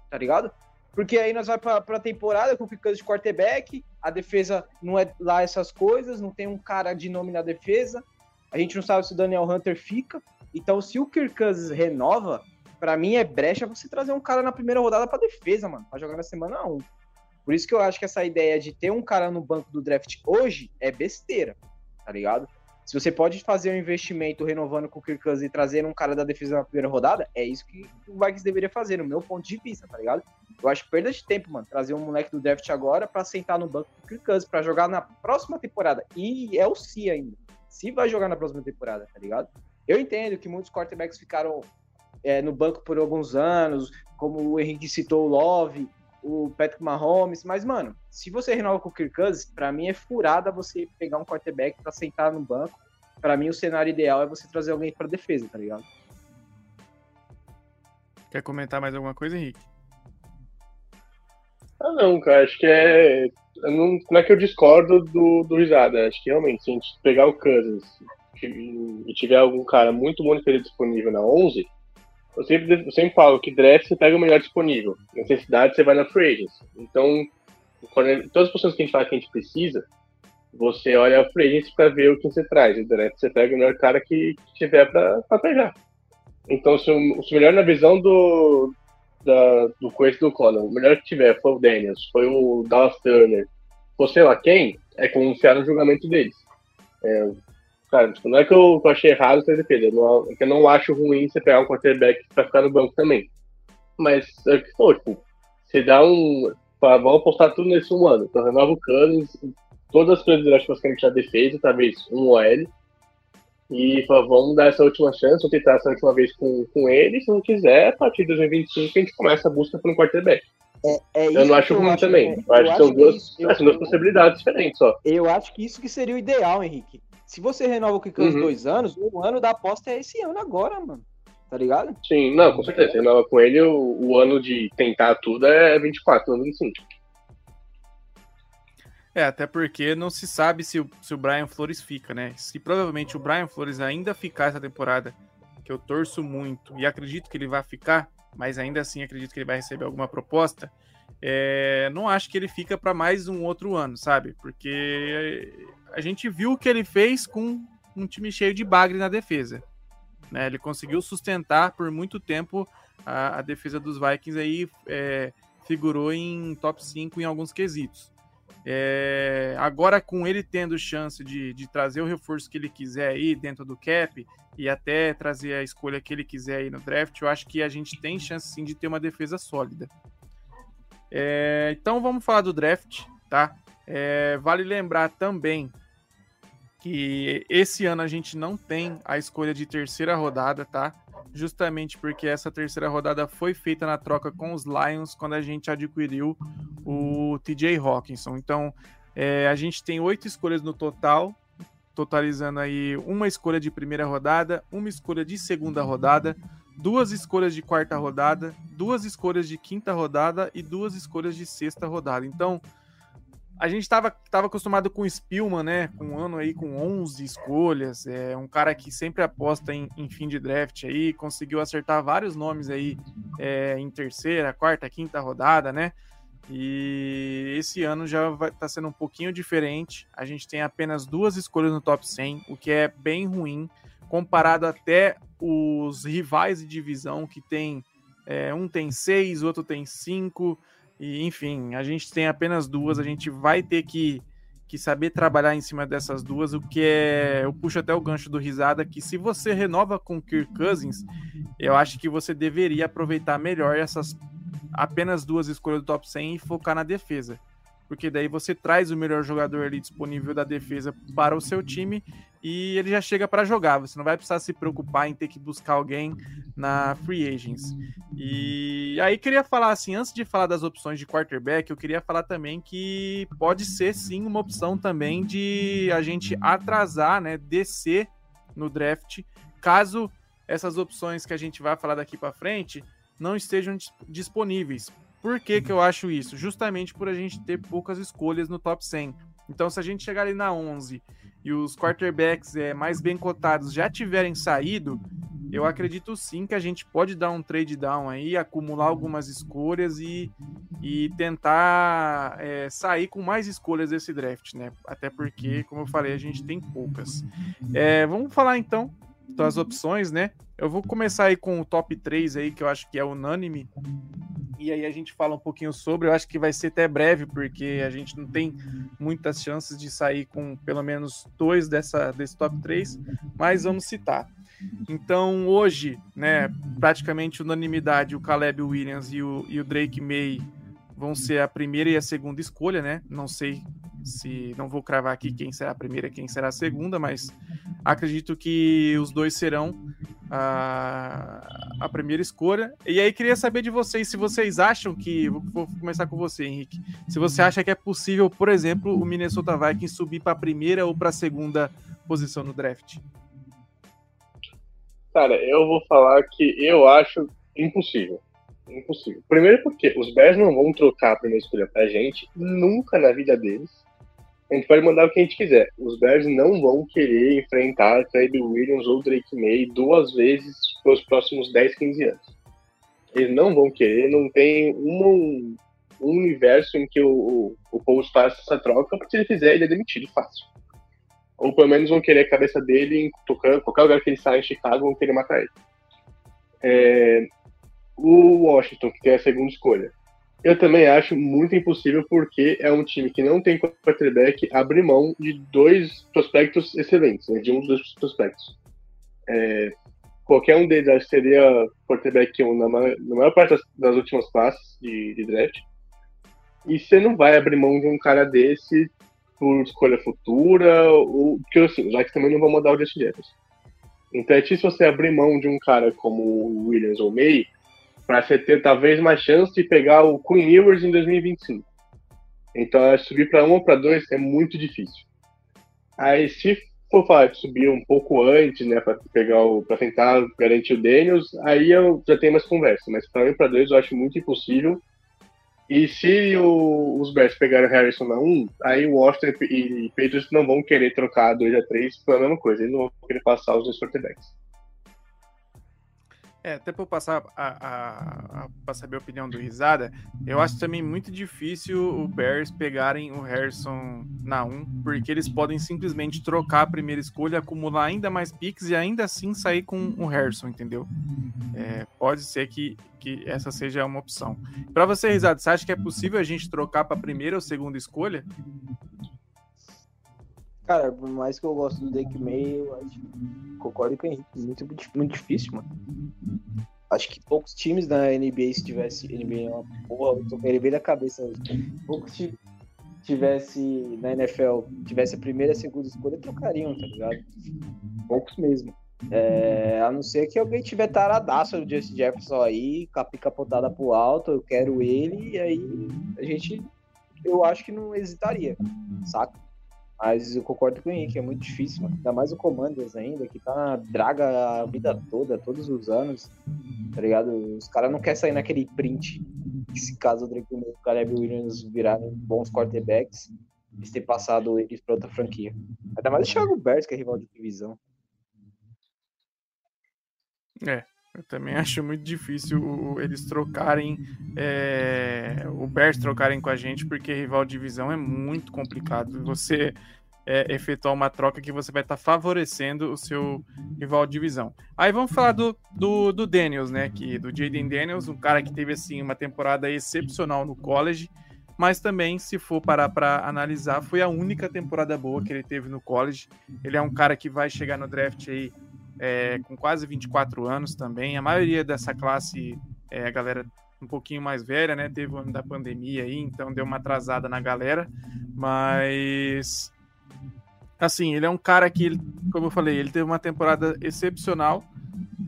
tá ligado? Porque aí nós vamos pra, pra temporada com o Cousins de quarterback, a defesa não é lá essas coisas, não tem um cara de nome na defesa, a gente não sabe se o Daniel Hunter fica. Então, se o Kirk Cousins renova, para mim é brecha você trazer um cara na primeira rodada para defesa, mano, para jogar na semana 1. Por isso que eu acho que essa ideia de ter um cara no banco do draft hoje é besteira, tá ligado? Se você pode fazer um investimento renovando com o Kirk Cousins e trazendo um cara da defesa na primeira rodada, é isso que o Vikings deveria fazer, no meu ponto de vista, tá ligado? Eu acho perda de tempo, mano, trazer um moleque do draft agora para sentar no banco do Kirk Cousins pra jogar na próxima temporada. E é o se ainda. Se vai jogar na próxima temporada, tá ligado? Eu entendo que muitos quarterbacks ficaram é, no banco por alguns anos, como o Henrique citou o Love, o Patrick Mahomes, mas, mano, se você renova com o Kirk Cousins, pra mim é furada você pegar um quarterback para sentar no banco. Para mim, o cenário ideal é você trazer alguém para defesa, tá ligado? Quer comentar mais alguma coisa, Henrique? Ah, não, cara, acho que é. Não, não é que eu discordo do, do Risada, acho que realmente, se a gente pegar o Cousins e tiver algum cara muito bom de disponível na 11, eu sempre, eu sempre falo que draft você pega o melhor disponível. Necessidade você vai na free agents. Então, quando, todas as posições que a gente fala que a gente precisa, você olha a free agents para ver o que você traz. O draft você pega o melhor cara que, que tiver para pegar. Então, se o, se o melhor na visão do, da, do coice do Conan, o melhor que tiver foi o Daniels, foi o Dallas Turner, ou sei lá quem, é confiar no julgamento deles. É, Cara, tipo, não é que eu, que eu achei errado ter defesa, não, é que eu não acho ruim você pegar um quarterback pra ficar no banco também. Mas é que for, tipo, você dá um. Fala, vamos apostar tudo nesse um ano. Então renova o Canis, todas as coisas que você quer defesa, talvez um OL. E fala, vamos dar essa última chance, vamos tentar essa última vez com, com ele. Se não quiser, a partir de 2025 a gente começa a busca por um quarterback. É, é eu não acho ruim acho, também. É, eu, acho que são duas, isso, duas possibilidades diferentes só. Eu acho que isso que seria o ideal, Henrique. Se você renova o Kikans uhum. dois anos, o ano da aposta é esse ano agora, mano. Tá ligado? Sim, não, com certeza. Você renova com ele, o, o, ano de tentar tudo é 24, não 25. É, até porque não se sabe se o, se o Brian Flores fica, né? Se provavelmente o Brian Flores ainda ficar essa temporada, que eu torço muito e acredito que ele vai ficar, mas ainda assim acredito que ele vai receber alguma proposta. É, não acho que ele fica para mais um outro ano, sabe? Porque a gente viu o que ele fez com um time cheio de bagre na defesa. Né? Ele conseguiu sustentar por muito tempo a, a defesa dos Vikings aí é, figurou em top 5 em alguns quesitos. É, agora, com ele tendo chance de, de, trazer o reforço que ele quiser aí dentro do cap e até trazer a escolha que ele quiser aí no draft, eu acho que a gente tem chance sim de ter uma defesa sólida. É, então vamos falar do draft, tá? É, vale lembrar também que esse ano a gente não tem a escolha de terceira rodada, tá? Justamente porque essa terceira rodada foi feita na troca com os Lions quando a gente adquiriu o TJ Hawkinson. Então, é, a gente tem oito escolhas no total, totalizando aí uma escolha de primeira rodada, uma escolha de segunda rodada, duas escolhas de quarta rodada, duas escolhas de quinta rodada e duas escolhas de sexta rodada. Então, a gente estava tava acostumado com o Spielman, né? Com um ano aí com 11 escolhas. É um cara que sempre aposta em, em fim de draft aí. Conseguiu acertar vários nomes aí é, em terceira, quarta, quinta rodada, né? E esse ano já vai tá sendo um pouquinho diferente. A gente tem apenas duas escolhas no top 100, o que é bem ruim, comparado até os rivais de divisão que tem. É, um tem seis, outro tem cinco. E, enfim, a gente tem apenas duas, a gente vai ter que, que saber trabalhar em cima dessas duas, o que é. Eu puxo até o gancho do risada, que se você renova com Kirk Cousins, eu acho que você deveria aproveitar melhor essas apenas duas escolhas do top 100 e focar na defesa porque daí você traz o melhor jogador ali disponível da defesa para o seu time e ele já chega para jogar. Você não vai precisar se preocupar em ter que buscar alguém na free agents. E aí queria falar assim, antes de falar das opções de quarterback, eu queria falar também que pode ser sim uma opção também de a gente atrasar, né, descer no draft, caso essas opções que a gente vai falar daqui para frente não estejam disponíveis. Por que, que eu acho isso? Justamente por a gente ter poucas escolhas no top 100. Então, se a gente chegar ali na 11 e os quarterbacks é, mais bem cotados já tiverem saído, eu acredito sim que a gente pode dar um trade down aí, acumular algumas escolhas e, e tentar é, sair com mais escolhas desse draft, né? Até porque, como eu falei, a gente tem poucas. É, vamos falar então das opções, né? Eu vou começar aí com o top 3 aí, que eu acho que é unânime e aí a gente fala um pouquinho sobre. Eu acho que vai ser até breve, porque a gente não tem muitas chances de sair com pelo menos dois dessa, desse top 3, mas vamos citar. Então, hoje, né, praticamente unanimidade, o Caleb Williams e o, e o Drake May vão ser a primeira e a segunda escolha, né? Não sei se não vou cravar aqui quem será a primeira e quem será a segunda, mas acredito que os dois serão a, a primeira escolha. E aí queria saber de vocês se vocês acham que vou, começar com você, Henrique. Se você acha que é possível, por exemplo, o Minnesota Vikings subir para a primeira ou para a segunda posição no draft. Cara, eu vou falar que eu acho impossível. Impossível. Primeiro porque os Bears não vão trocar a primeira escolha pra gente, nunca na vida deles. A gente pode mandar o que a gente quiser. Os Bears não vão querer enfrentar Caleb Williams ou Drake May duas vezes pelos próximos 10, 15 anos. Eles não vão querer, não tem um, um universo em que o, o, o Paul faça essa troca, porque se ele fizer, ele é demitido fácil. Ou pelo menos vão querer a cabeça dele em tocando, qualquer lugar que ele saia em Chicago, vão querer matar ele. É, o Washington, que é a segunda escolha. Eu também acho muito impossível porque é um time que não tem quarterback abrir mão de dois prospectos excelentes, né, de um dos dois prospectos. É, qualquer um deles seria quarterback 1 na, maior, na maior parte das, das últimas classes de, de, draft. E você não vai abrir mão de um cara desse por escolha futura, ou, porque assim, já que também não vão mudar o Justin Jefferson. Então é difícil você abrir mão de um cara como o Williams ou May para ter talvez mais chance de pegar o Queen Ewers em 2025. Então, subir para um ou para dois é muito difícil. Aí, se for falar subir um pouco antes, né, para pegar o, para tentar garantir o Daniels, aí eu já tenho mais conversa. Mas para um para dois eu acho muito impossível. E se o, os Bears pegarem o Harrison na 1, aí o Washington e, e Patriots não vão querer trocar 2 a 3 pela mesma coisa. Eles não vão querer passar os dois quarterbacks. É, até para passar a, a, a, saber a opinião do Risada, eu acho também muito difícil o Bears pegarem o Harrison na 1, porque eles podem simplesmente trocar a primeira escolha, acumular ainda mais picks e ainda assim sair com o Harrison, entendeu? É, pode ser que, que essa seja uma opção. Para você, Risada, você acha que é possível a gente trocar para a primeira ou segunda escolha? Cara, por mais que eu gosto do Drake May, eu acho, concordo com o Henrique, muito, muito difícil, mano. Acho que poucos times da NBA, se tivesse NBA é uma porra, eu tô com da cabeça Poucos times tivesse na NFL, tivesse a primeira e a segunda escolha, trocariam, tá ligado? Poucos mesmo. É, a não ser que alguém tiver taradaço do Justin Jefferson aí, com a pica apontada pro alto, eu quero ele, e aí a gente, eu acho que não hesitaria, saca? Mas eu concordo com o Henrique, é muito difícil, mano. Ainda mais o Commanders ainda, que tá na draga a vida toda, todos os anos, tá ligado? Os caras não querem sair naquele print. Se caso o Drake e o Caleb Williams virarem bons quarterbacks, eles terem passado eles pra outra franquia. Ainda mais o Chicago Bears, que é rival de divisão. É, eu também acho muito difícil eles trocarem, é, o Bears trocarem com a gente, porque rival de divisão é muito complicado. Você é, efetuar uma troca que você vai estar tá favorecendo o seu rival de divisão. Aí vamos falar do, do, do Daniels, né? Que, do Jaden Daniels, um cara que teve assim uma temporada excepcional no college, mas também, se for parar para analisar, foi a única temporada boa que ele teve no college. Ele é um cara que vai chegar no draft aí é, com quase 24 anos também. A maioria dessa classe é a galera um pouquinho mais velha, né? Teve o ano da pandemia aí, então deu uma atrasada na galera. Mas assim, ele é um cara que, como eu falei, ele teve uma temporada excepcional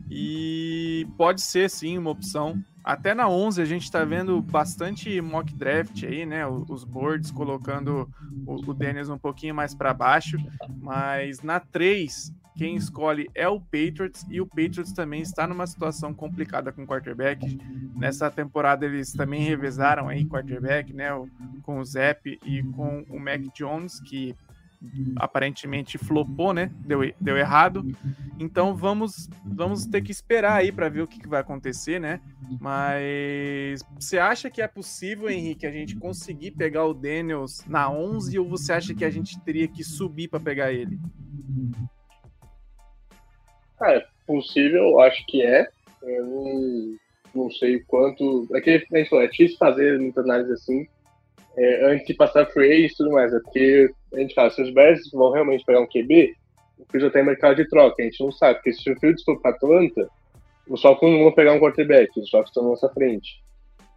e pode ser sim uma opção. Até na 11 a gente está vendo bastante mock draft aí, né? Os boards colocando o, Dennis um pouquinho mais para baixo, mas na 3 quem escolhe é o Patriots e o Patriots também está numa situação complicada com o quarterback. Nessa temporada eles também revezaram aí quarterback, né, com o Zep e com o Mac Jones, que aparentemente flopou, né? Deu, deu errado. Então vamos vamos ter que esperar aí para ver o que, que, vai acontecer, né? Mas você acha que é possível, Henrique, a gente conseguir pegar o Daniels na 11 ou você acha que a gente teria que subir para pegar ele? Cara, possível, acho que é. Eu não, não sei quanto. É que a gente falou, é difícil fazer muita análise assim é, antes de passar free e tudo mais. É porque a gente fala, se os Bears vão realmente pegar um QB, o Fields tem mercado de troca, a gente não sabe, porque se o Fields for para Atlanta, os Falcons não vão pegar um quarterback, os Falcons estão na nossa frente.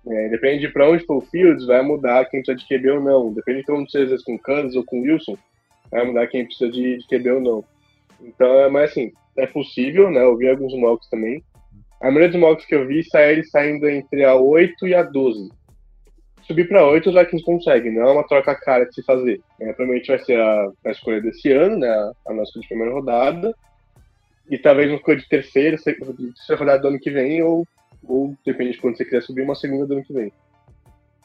É, depende de para onde for o Fields, vai mudar quem precisa de QB ou não. Depende de como às com o Kansas ou com o Wilson, vai mudar quem precisa de, de QB ou não. Então, é mais assim, é possível, né? Eu vi alguns mocks também. A maioria dos mocks que eu vi ele saindo entre a 8 e a 12. Subir para 8 os Vikings conseguem, não é uma troca cara de se fazer. É, provavelmente vai ser a, a escolha desse ano, né? A nossa de primeira rodada. E talvez uma escolha de terceira, de terceira rodada do ano que vem, ou, ou depende de quando você quiser subir, uma segunda do ano que vem.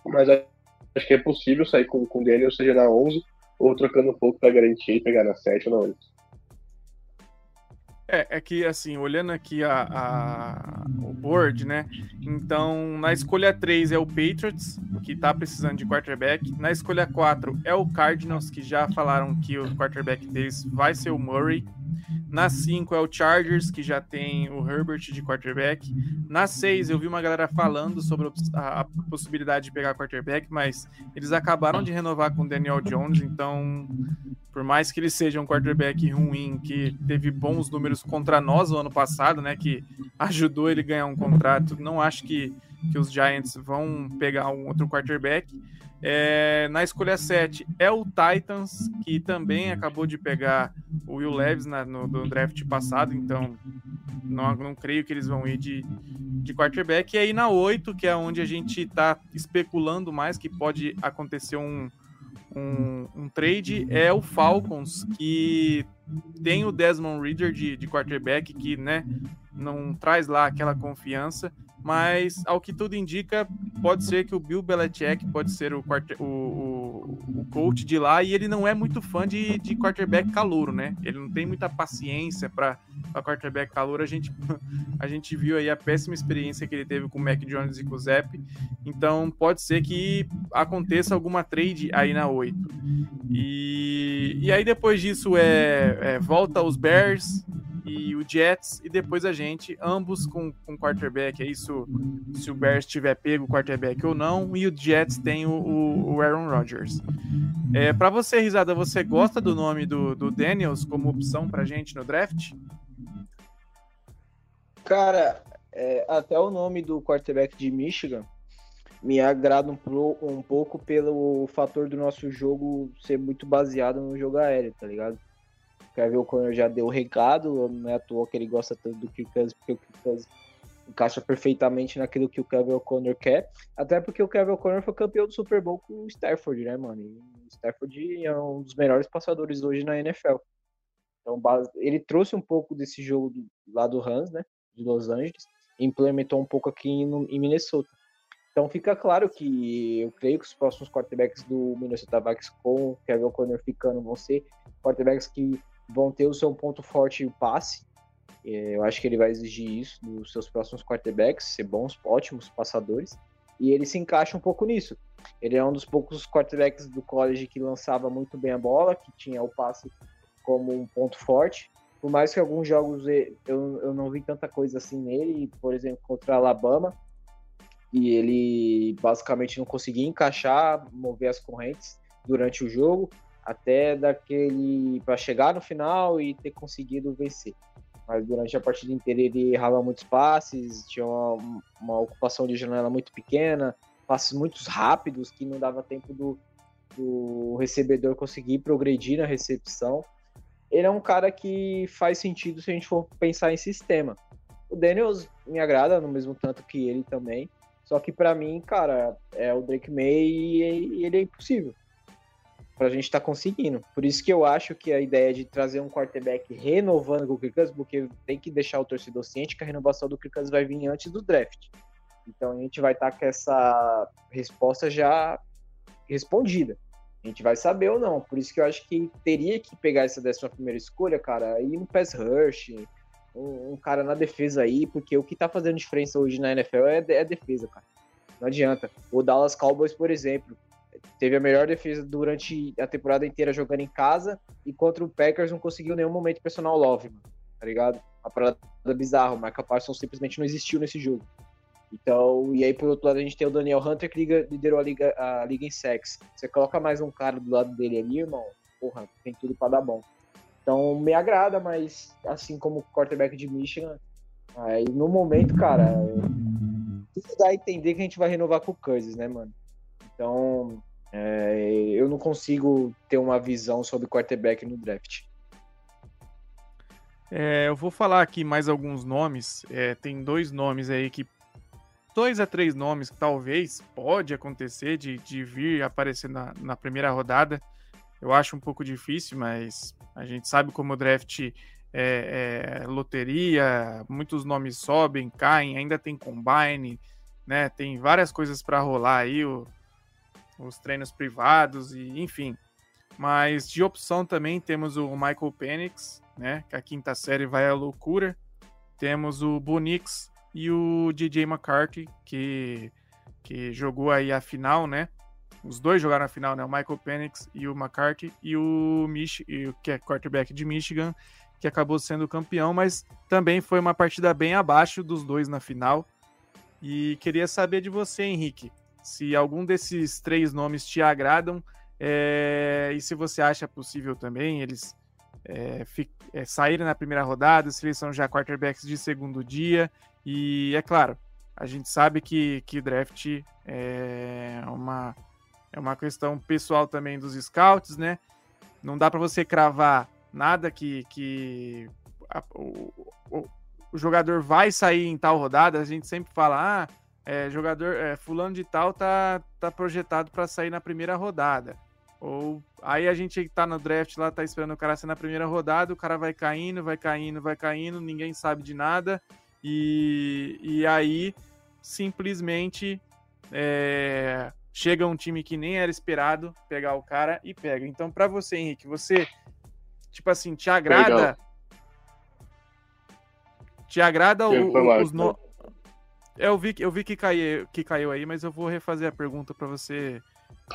Mas acho que é possível sair com, com o Daniel, seja na 11, ou trocando um pouco para garantir pegar na 7 ou na 8. É, é que assim, olhando aqui a, a, o board, né? Então, na escolha 3 é o Patriots, que tá precisando de quarterback. Na escolha 4 é o Cardinals, que já falaram que o quarterback deles vai ser o Murray. Na 5 é o Chargers, que já tem o Herbert de quarterback. Na 6 eu vi uma galera falando sobre a, a, possibilidade de pegar quarterback, mas eles acabaram de renovar com o Daniel Jones, então por mais que ele seja um quarterback ruim, que teve bons números contra nós no ano passado, né, que ajudou ele a ganhar um contrato, não acho que, que os Giants vão pegar um outro quarterback. É, na escolha 7 é o Titans, que também acabou de pegar o Will Levis na, no, no, draft passado, então não, não creio que eles vão ir de, de quarterback. E aí na 8, que é onde a gente está especulando mais que pode acontecer um, um, um, trade, é o Falcons, que tem o Desmond Reader de, de quarterback, que né, não traz lá aquela confiança mas ao que tudo indica, pode ser que o Bill Belichick pode ser o, o, o, o coach de lá e ele não é muito fã de, de quarterback calouro, né? Ele não tem muita paciência para quarterback calouro. A gente, a gente viu aí a péssima experiência que ele teve com o Mac Jones e com o Zep. Então pode ser que aconteça alguma trade aí na 8. E, e aí depois disso é, é volta os Bears, e o Jets, e depois a gente, ambos com, com quarterback. É isso, se o Bears tiver pego o quarterback ou não, e o Jets tem o, o, Aaron Rodgers. É, para você, Risada, você gosta do nome do, do Daniels como opção pra gente no draft? Cara, é, até o nome do quarterback de Michigan me agrada um, um pouco pelo fator do nosso jogo ser muito baseado no jogo aéreo, tá ligado? Kevin O'Connor já deu recado, não é à toa que ele gosta tanto do Kirk Cousins, porque o Kirk Cousins encaixa perfeitamente naquilo que o Kevin O'Connor quer, até porque o Kevin O'Connor foi campeão do Super Bowl com o Stafford, né, mano? E o Stafford é um dos melhores passadores hoje na NFL. Então, ele trouxe um pouco desse jogo do, lá do Rams, né, de Los Angeles, e implementou um pouco aqui no, em Minnesota. Então fica claro que eu creio que os próximos quarterbacks do Minnesota Vikings com o Kevin O'Connor ficando vão ser quarterbacks que vão ter o seu ponto forte o passe. É, eu acho que ele vai exigir isso dos seus próximos quarterbacks, ser bons, ótimos passadores. E ele se encaixa um pouco nisso. Ele é um dos poucos quarterbacks do college que lançava muito bem a bola, que tinha o passe como um ponto forte. Por mais que alguns jogos eu, eu não vi tanta coisa assim nele, por exemplo, contra a Alabama, e ele basicamente não conseguia encaixar, mover as correntes durante o jogo até daquele para chegar no final e ter conseguido vencer. Mas durante a partida inteira ele errava muitos passes, tinha uma, uma ocupação de janela muito pequena, passes muito rápidos que não dava tempo do, do recebedor conseguir progredir na recepção. Ele é um cara que faz sentido se a gente for pensar em sistema. O Daniels me agrada no mesmo tanto que ele também. Só que para mim, cara, é o Drake May e ele é impossível pra gente estar tá conseguindo. Por isso que eu acho que a ideia de trazer um quarterback renovando com o Kirk porque tem que deixar o torcedor ciente que a renovação do Kirk vai vir antes do draft. Então a gente vai estar tá com essa resposta já respondida. A gente vai saber ou não. Por isso que eu acho que teria que pegar essa décima primeira escolha, cara, aí um pass rush, um, um, cara na defesa aí, porque o que tá fazendo diferença hoje na NFL é, é defesa, cara. Não adianta. O Dallas Cowboys, por exemplo, teve a melhor defesa durante a temporada inteira jogando em casa e contra o Packers não conseguiu nenhum momento personal love, mano, tá ligado? Uma parada bizarra, o Michael Parsons simplesmente não existiu nesse jogo. Então, e aí por outro lado a gente tem o Daniel Hunter que liga, liderou a liga, a liga em sex. Você coloca mais um cara do lado dele ali, irmão, porra, tem tudo para dar bom. Então me agrada, mas assim como o quarterback de Michigan, aí no momento, cara, tudo dá a entender que a gente vai renovar com o Cousins, né, mano? Então, é, eu não consigo ter uma visão sobre quarterback no draft. É, eu vou falar aqui mais alguns nomes. É, tem dois nomes aí que. Dois a três nomes que talvez pode acontecer de, de vir aparecer na, na primeira rodada. Eu acho um pouco difícil, mas a gente sabe como o draft é, é, loteria, muitos nomes sobem, caem, ainda tem combine, né? Tem várias coisas para rolar aí, o, os treinos privados e enfim. Mas de opção também temos o Michael Penix, né? Que a quinta série vai à loucura. Temos o Bonix e o DJ McCarthy, que, que jogou aí a final, né? Os dois jogaram a final, né? O Michael Penix e o McCarthy, e o Mich que é quarterback de Michigan, que acabou sendo campeão, mas também foi uma partida bem abaixo dos dois na final. E queria saber de você, Henrique, se algum desses três nomes te agradam é, e se você acha possível também eles é, é, saírem na primeira rodada, se eles são já quarterbacks de segundo dia. E é claro, a gente sabe que, que draft é uma, é uma questão pessoal também dos scouts, né? Não dá para você cravar nada que, que a, o, o, o, jogador vai sair em tal rodada. A gente sempre fala, ah, é, jogador é, fulano de tal tá, tá projetado para sair na primeira rodada. Ou aí a gente tá no draft lá, tá esperando o cara sair na primeira rodada, o cara vai caindo, vai caindo, vai caindo, ninguém sabe de nada. E, e aí simplesmente é, chega um time que nem era esperado pegar o cara e pega. Então, para você, Henrique, você tipo assim, te agrada. Legal. Te agrada o, os no... É, eu vi, eu vi que, caiu, que caiu aí, mas eu vou refazer a pergunta para você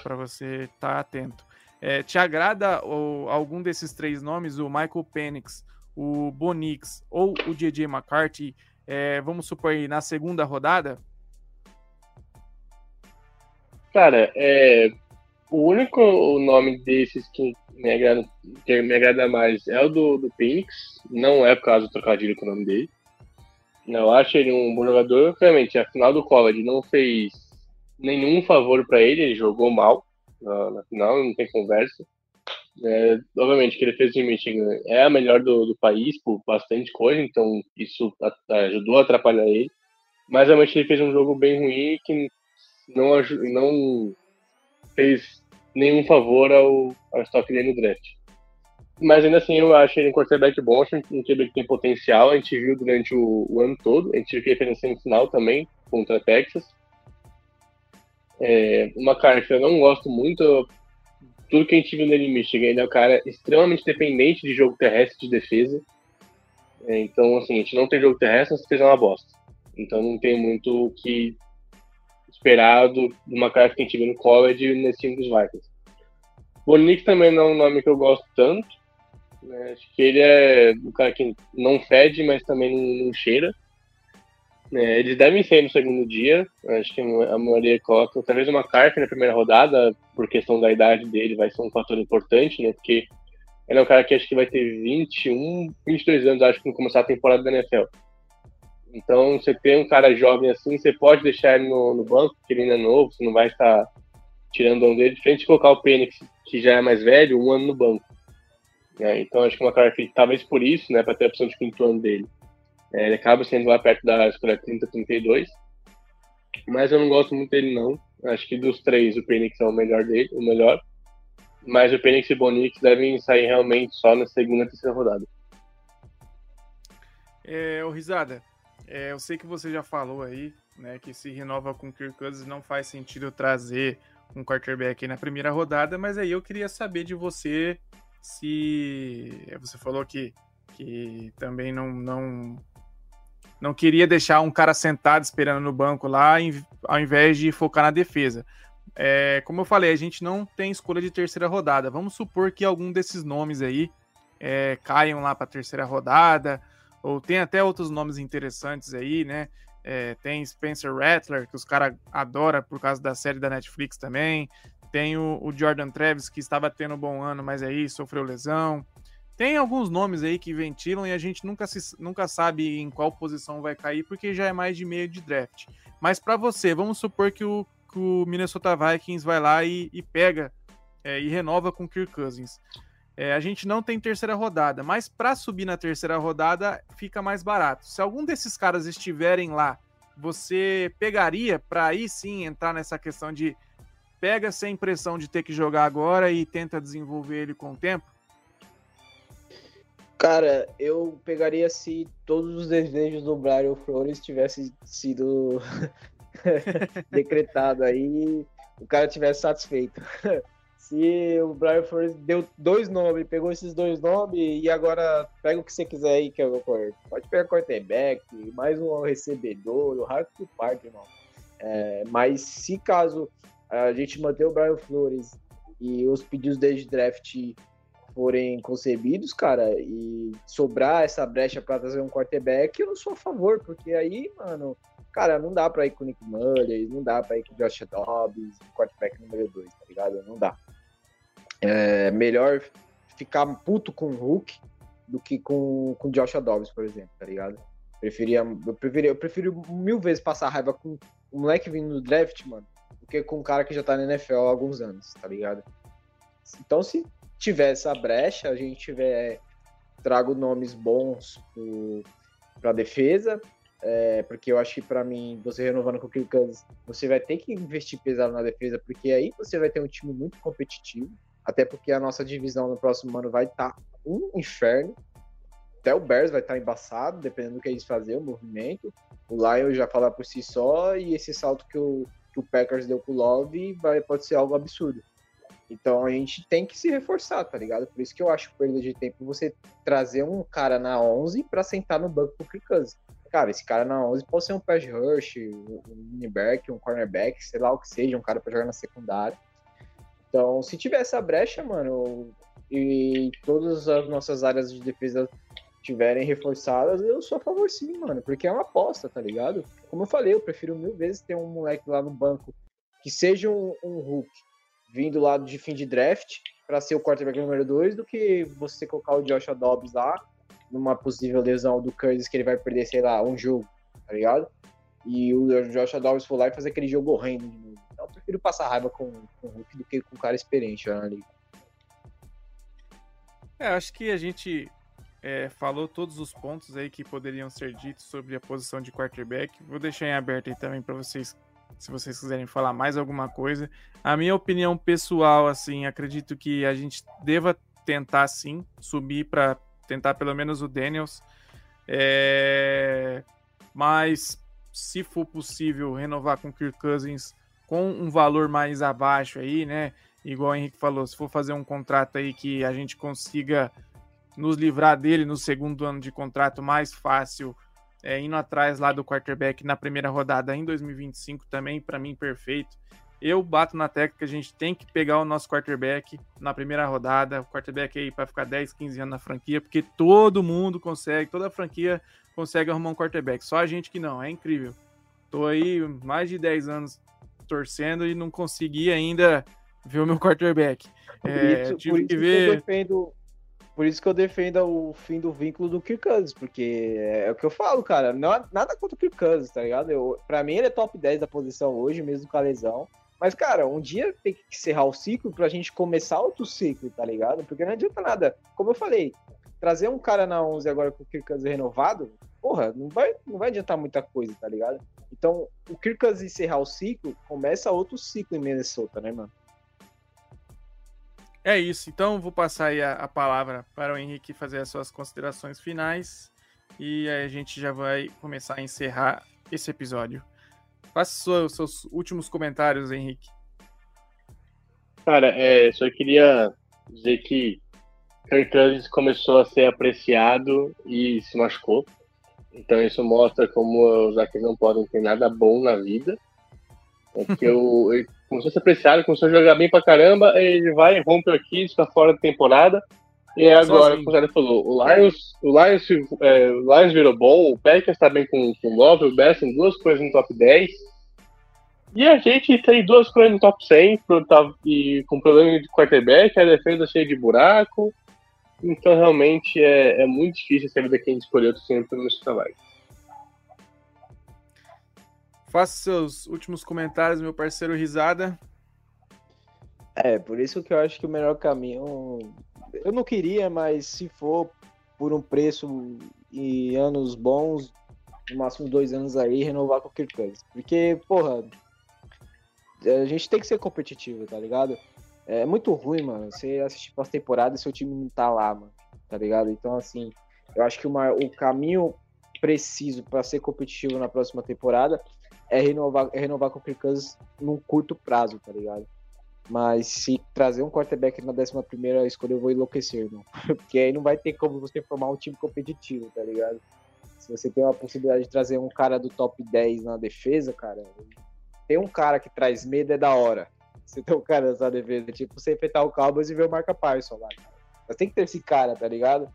para você estar tá atento. É, te agrada algum desses três nomes, o Michael Penix, o Bonix ou o DJ McCarthy, é, vamos supor aí, na segunda rodada? Cara, é, o único nome desses que me agrada, que me agrada mais é o do, do Phoenix. Não é por causa do trocadilho com o nome dele. Eu acho ele um bom jogador. Realmente, a final do college não fez nenhum favor para ele. Ele jogou mal na, na final, não tem conversa. É, obviamente que ele fez em Michigan é a melhor do, do país por bastante coisa, então isso ajudou a atrapalhar ele. Mas realmente ele fez um jogo bem ruim que não, não fez nenhum favor ao, ao estoque dele no draft. Mas ainda assim, eu acho ele um quarterback bom, acho um QB que tem potencial. A gente viu durante o, o ano todo, a gente viu que ele fez na semifinal também, contra a Texas. É, uma cara que eu não gosto muito, tudo que a gente viu nele em Michigan, ele é um cara extremamente dependente de jogo terrestre de defesa. É, então, assim, a gente não tem jogo terrestre, mas fez uma bosta. Então não tem muito o que esperado de uma cara que a gente viu no college nesse time dos Vikings. Bonix também não é um nome que eu gosto tanto. Né? Acho que ele é um cara que não fede, mas também não, não cheira. É, eles devem ser no segundo dia. Acho que a maioria coloca talvez uma carta na primeira rodada, por questão da idade dele, vai ser um fator importante, né? Porque ele é um cara que acho que vai ter 21, 22 anos, acho que, no começar a temporada da NFL. Então, você tem um cara jovem assim, você pode deixar ele no, no banco, porque ele ainda é novo, você não vai estar tirando o dele, de colocar o Penix, que já é mais velho, um ano no banco. É, então, acho que uma característica, talvez por isso, né, para ter a opção de quinto ano dele, é, ele acaba sendo lá perto da escolha 30-32. Mas eu não gosto muito dele, não. Acho que dos três, o Penix é o melhor dele, o melhor. Mas o Penix e o Bonix devem sair realmente só na segunda e terceira rodada. É, o Risada, é, eu sei que você já falou aí, né, que se renova com o Kirk Cousins não faz sentido trazer um quarterback na primeira rodada, mas aí eu queria saber de você se você falou que, que também não, não não queria deixar um cara sentado esperando no banco lá, ao invés de focar na defesa. É, como eu falei, a gente não tem escolha de terceira rodada. Vamos supor que algum desses nomes aí é, caiam lá para terceira rodada, ou tem até outros nomes interessantes aí, né? É, tem Spencer Rattler, que os caras adoram por causa da série da Netflix também. Tem o, o, Jordan Travis, que estava tendo um bom ano, mas aí sofreu lesão. Tem alguns nomes aí que ventilam e a gente nunca, se, nunca sabe em qual posição vai cair, porque já é mais de meio de draft. Mas para você, vamos supor que o, que o, Minnesota Vikings vai lá e, e pega é, e renova com o Kirk Cousins. É, a gente não tem terceira rodada, mas para subir na terceira rodada fica mais barato. Se algum desses caras estiverem lá, você pegaria para aí sim entrar nessa questão de pega sem pressão de ter que jogar agora e tenta desenvolver ele com o tempo? Cara, eu pegaria se todos os desejos do Brian Flores tivessem sido decretado aí, o cara tivesse satisfeito. se o Brian Flores deu dois nomes, pegou esses dois nomes e agora pega o que você quiser aí, que eu pode pegar quarterback, mais um recebedor, o que parte, irmão. É, mas se caso a gente manter o Brian Flores e os pedidos de draft forem concebidos, cara, e sobrar essa brecha para trazer um quarterback, eu não sou a favor, porque aí, mano, cara, não dá pra ir com o Nick Mullins, não dá pra ir com o Josh Dobbs, quarterback número 2, tá ligado? Não dá. É melhor ficar puto com o Hulk do que com, com o Josh Dobbs, por exemplo, tá ligado? Preferia, eu, preferia, eu prefiro mil vezes passar raiva com o moleque vindo no draft, mano, que com um cara que já tá na NFL há alguns anos, tá ligado? Então, se tiver essa brecha, a gente tiver trago nomes bons para defesa, é, porque eu acho que para mim, você renovando com o Kirk você vai ter que investir pesado na defesa, porque aí você vai ter um time muito competitivo, até porque a nossa divisão no próximo ano vai estar tá um inferno. Até o Bears vai estar tá embaçado, dependendo do que eles fazerem, o movimento. O Lion já fala por si só, e esse salto que o, que o Packers deu com o Love vai, pode ser algo absurdo. Então a gente tem que se reforçar, tá ligado? Por isso que eu acho perda de tempo você trazer um cara na 11 para sentar no banco pro Kirk. Cara, esse cara na 11 pode ser um pass rush, um mini-back, um cornerback, sei lá o que seja, um cara para jogar na secundária. Então, se tiver essa brecha, mano, e todas as nossas áreas de defesa tiverem reforçadas, eu sou a favor sim, mano, porque é uma aposta, tá ligado? Como eu falei, eu prefiro mil vezes ter um moleque lá no banco que seja um, um Hulk, vindo lá de fim de draft para ser o quarterback número 2 do que você colocar o Joshua Dobbs lá numa possível lesão do Curtis que ele vai perder, sei lá, um jogo, tá ligado? E o Joshua Dobbs for lá e fazer aquele jogo horrendo de novo. Então eu prefiro passar raiva com, com o Hulk do que com um cara experiente na liga. É, acho que a gente é, falou todos os pontos aí que poderiam ser ditos sobre a posição de quarterback. Vou deixar em aberto aí também para vocês se vocês quiserem falar mais alguma coisa. A minha opinião pessoal, assim, acredito que a gente deva tentar sim subir para tentar pelo menos o Daniels. É... Mas se for possível renovar com o Kirk Cousins com um valor mais abaixo aí, né? Igual o Henrique falou, se for fazer um contrato aí que a gente consiga nos livrar dele no segundo ano de contrato mais fácil é, indo atrás lá do quarterback na primeira rodada em 2025 também, para mim, perfeito. Eu bato na tecla que a gente tem que pegar o nosso quarterback na primeira rodada, o quarterback aí para ficar 10, 15 anos na franquia, porque todo mundo consegue, toda a franquia consegue arrumar um quarterback, só a gente que não, é incrível. Tô aí mais de 10 anos torcendo e não consegui ainda ver o meu quarterback. É, isso, tive que ver. Eu defendo, por isso que eu defendo o fim do vínculo do Kirk Cousins, porque é o que eu falo, cara. Não, nada contra o Kirk Cousins, tá ligado? Eu, pra mim ele é top 10 da posição hoje, mesmo com a lesão. Mas, cara, um dia tem que encerrar o ciclo pra gente começar outro ciclo, tá ligado? Porque não adianta nada. Como eu falei, trazer um cara na 11 agora com o Kirk Cousins renovado, porra, não vai, não vai adiantar muita coisa, tá ligado? Então, o Kirk Cousins encerrar o ciclo, começa outro ciclo em Minnesota, né, mano? É isso, então vou passar aí a, a, palavra para o Henrique fazer as suas considerações finais e aí a gente já vai começar a encerrar esse episódio. Faça os seus últimos comentários, Henrique. Cara, é, só queria dizer que Kirk Cousins começou a ser apreciado e se machucou. Então isso mostra como os Zaques não podem ter nada bom na vida. Porque o, começou a ser apreciado, começou a jogar bem pra caramba, ele vai, rompe aqui, está fora da temporada, E agora, como o Zé falou, o Lions, o Lions, é, o Lions virou bom, o Packers tá bem com, com o Love, o Best tem duas coisas no top 10. E a gente tem duas coisas no top 100 tá, e com problema de quarterback, a defesa cheia de buraco. Então, realmente, é, é muito difícil saber quem escolheu o sempre no trabalho. Faça seus últimos comentários, meu parceiro Risada. É, por isso que eu acho que o melhor caminho. Eu não queria, mas se for por um preço e anos bons, no máximo dois anos aí, renovar com o Kirk Cousins. Porque, porra, a gente tem que ser competitivo, tá ligado? É muito ruim, mano, você assistir pós-temporada e seu time não tá lá, mano, tá ligado? Então, assim, eu acho que uma, o caminho preciso para ser competitivo na próxima temporada é renovar, é renovar com o Kirk Cousins num curto prazo, tá ligado? Mas se trazer um quarterback na 11 primeira escolha, eu vou enlouquecer, irmão. Porque aí não vai ter como você formar um time competitivo, tá ligado? Se você tem uma possibilidade de trazer um cara do top 10 na defesa, cara, tem um cara que traz medo é da hora. Você tem um cara nessa defesa, tipo, você enfrentar o Cowboys e ver o Marca Parson lá, cara. Mas tem que ter esse cara, tá ligado?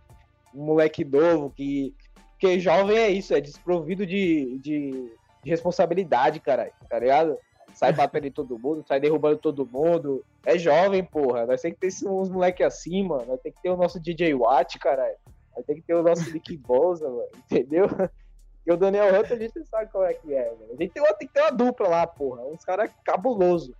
Um moleque novo que. Porque jovem é isso, é desprovido de, de de responsabilidade, cara, tá ligado? Sai batendo em todo mundo, sai derrubando todo mundo. É jovem, porra. Nós tem que ter uns moleque assim, mano. Nós tem que ter o nosso DJ Watt, caralho. Nós tem que ter o nosso Nick Bosa, mano. Entendeu? E o Daniel Hunter, a gente sabe qual é que é, mano. A gente tem, uma, tem que ter uma dupla lá, porra. Uns caras cabuloso.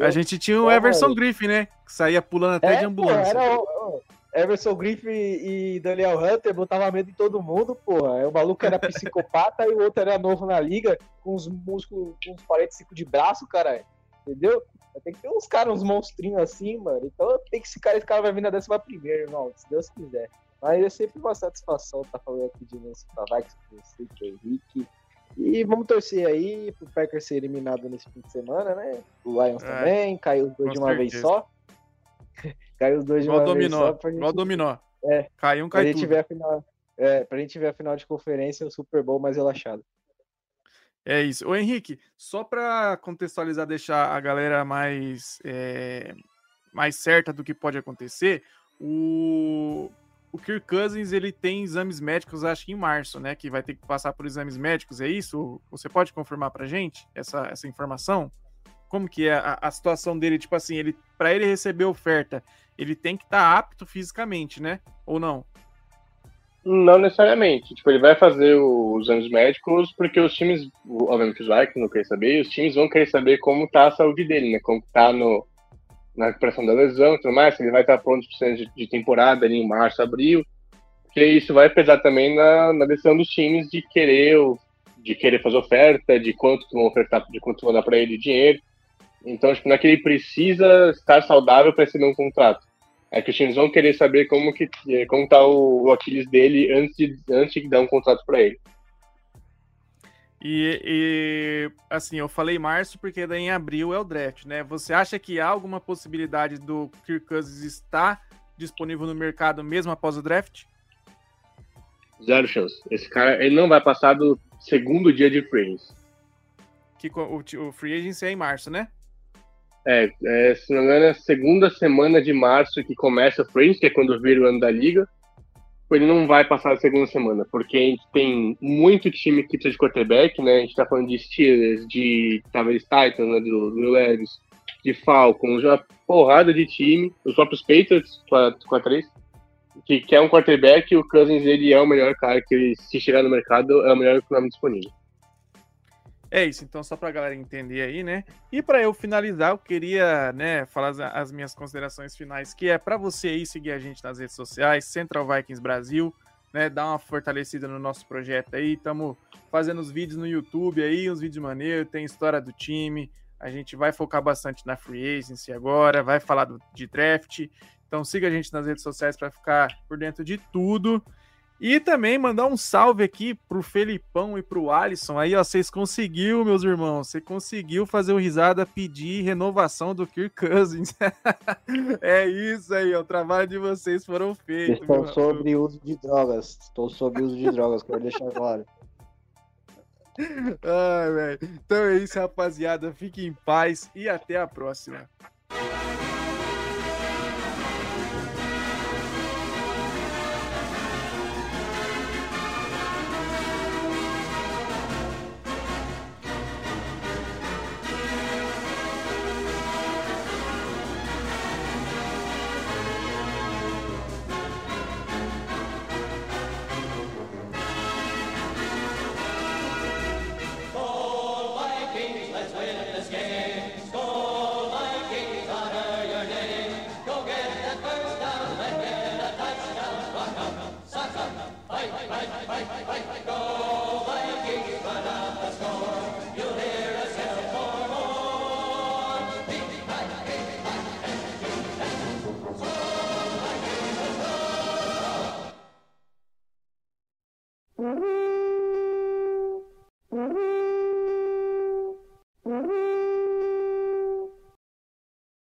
A gente tinha o Everson Griffin, né? Que saía pulando até é, de ambulância. Porra, era, Everson Griffin e Daniel Hunter botava medo em todo mundo, porra. O maluco era psicopata e o outro era novo na liga, com os músculos, com uns 45 de braço, cara. Entendeu? Tem que ter uns caras, uns monstrinhos assim, mano. Então tem que esse cara, esse cara vai vir na décima primeira, irmão, se Deus quiser. Mas é sempre uma satisfação estar tá falando aqui de Nancy Tavares com você, com o Henrique. E vamos torcer aí pro Packers ser eliminado nesse fim de semana, né? O Lions é, também, caiu os dois de uma certeza. vez só. Caiu os dois de uma dominó, vez só. Gente... Igual dominó. É. Cai um, cai pra tudo. Gente ver a final, é, pra gente ver a final de conferência, o Super Bowl mais relaxado. É isso. Ô Henrique, só para contextualizar, deixar a galera mais, é, mais certa do que pode acontecer, o, o Kirk Cousins ele tem exames médicos, acho que em março, né? Que vai ter que passar por exames médicos, é isso? Você pode confirmar pra gente essa, essa informação? Como que é a, a situação dele? Tipo assim, ele para ele receber oferta, ele tem que estar tá apto fisicamente, né? Ou não? Não necessariamente. Tipo, ele vai fazer os exames médicos porque os times, obviamente os Vikings não querem saber, os times vão querer saber como tá a saúde dele, né? Como tá no, na recuperação da lesão e tudo mais, se ele vai estar pronto para de, de temporada ali em março, abril. Porque isso vai pesar também na, na decisão dos times de querer de querer fazer oferta, de quanto vão ofertar, de quanto vão dar para ele dinheiro. Então, tipo, não é que ele precisa estar saudável para receber um contrato. É que os times vão querer saber como que como tá o, o Aquiles dele antes de, antes de dar um contrato para ele. E, e, assim, eu falei março porque daí em abril é o draft, né? Você acha que há alguma possibilidade do Kirk Cousins estar disponível no mercado mesmo após o draft? Zero chance. Esse cara, ele não vai passar do segundo dia de free Que o, o free agency é em março, né? É, é, se não me engano, é a segunda semana de março que começa o Friends, que é quando vira o ano da liga. Ele não vai passar a segunda semana, porque a gente tem muito time que precisa de quarterback, né? A gente tá falando de Steelers, de talvez Titans, né? Do, do Leves, de Falcons, uma porrada de time, os próprios Patriots, com a 3, que quer um quarterback e o Cousins ele é o melhor cara que se chegar no mercado, é o melhor nome disponível. É isso, então só para a galera entender aí, né? E para eu finalizar, eu queria, né, falar as, as minhas considerações finais, que é para você aí seguir a gente nas redes sociais, Central Vikings Brasil, né, dar uma fortalecida no nosso projeto aí, estamos fazendo os vídeos no YouTube aí, uns vídeos maneiros, tem história do time, a gente vai focar bastante na free agency agora, vai falar do, de draft, então siga a gente nas redes sociais para ficar por dentro de tudo. E também mandar um salve aqui pro Felipão e pro Alisson. Aí, ó, vocês conseguiu, meus irmãos. Você conseguiu fazer o risada pedir renovação do Kirk Cousins. é isso aí, ó. O trabalho de vocês foram feitos. Estou sobre uso de drogas. Estou sobre uso de drogas, quero deixar claro. Ai, velho. Então é isso, rapaziada. Fiquem em paz e até a próxima.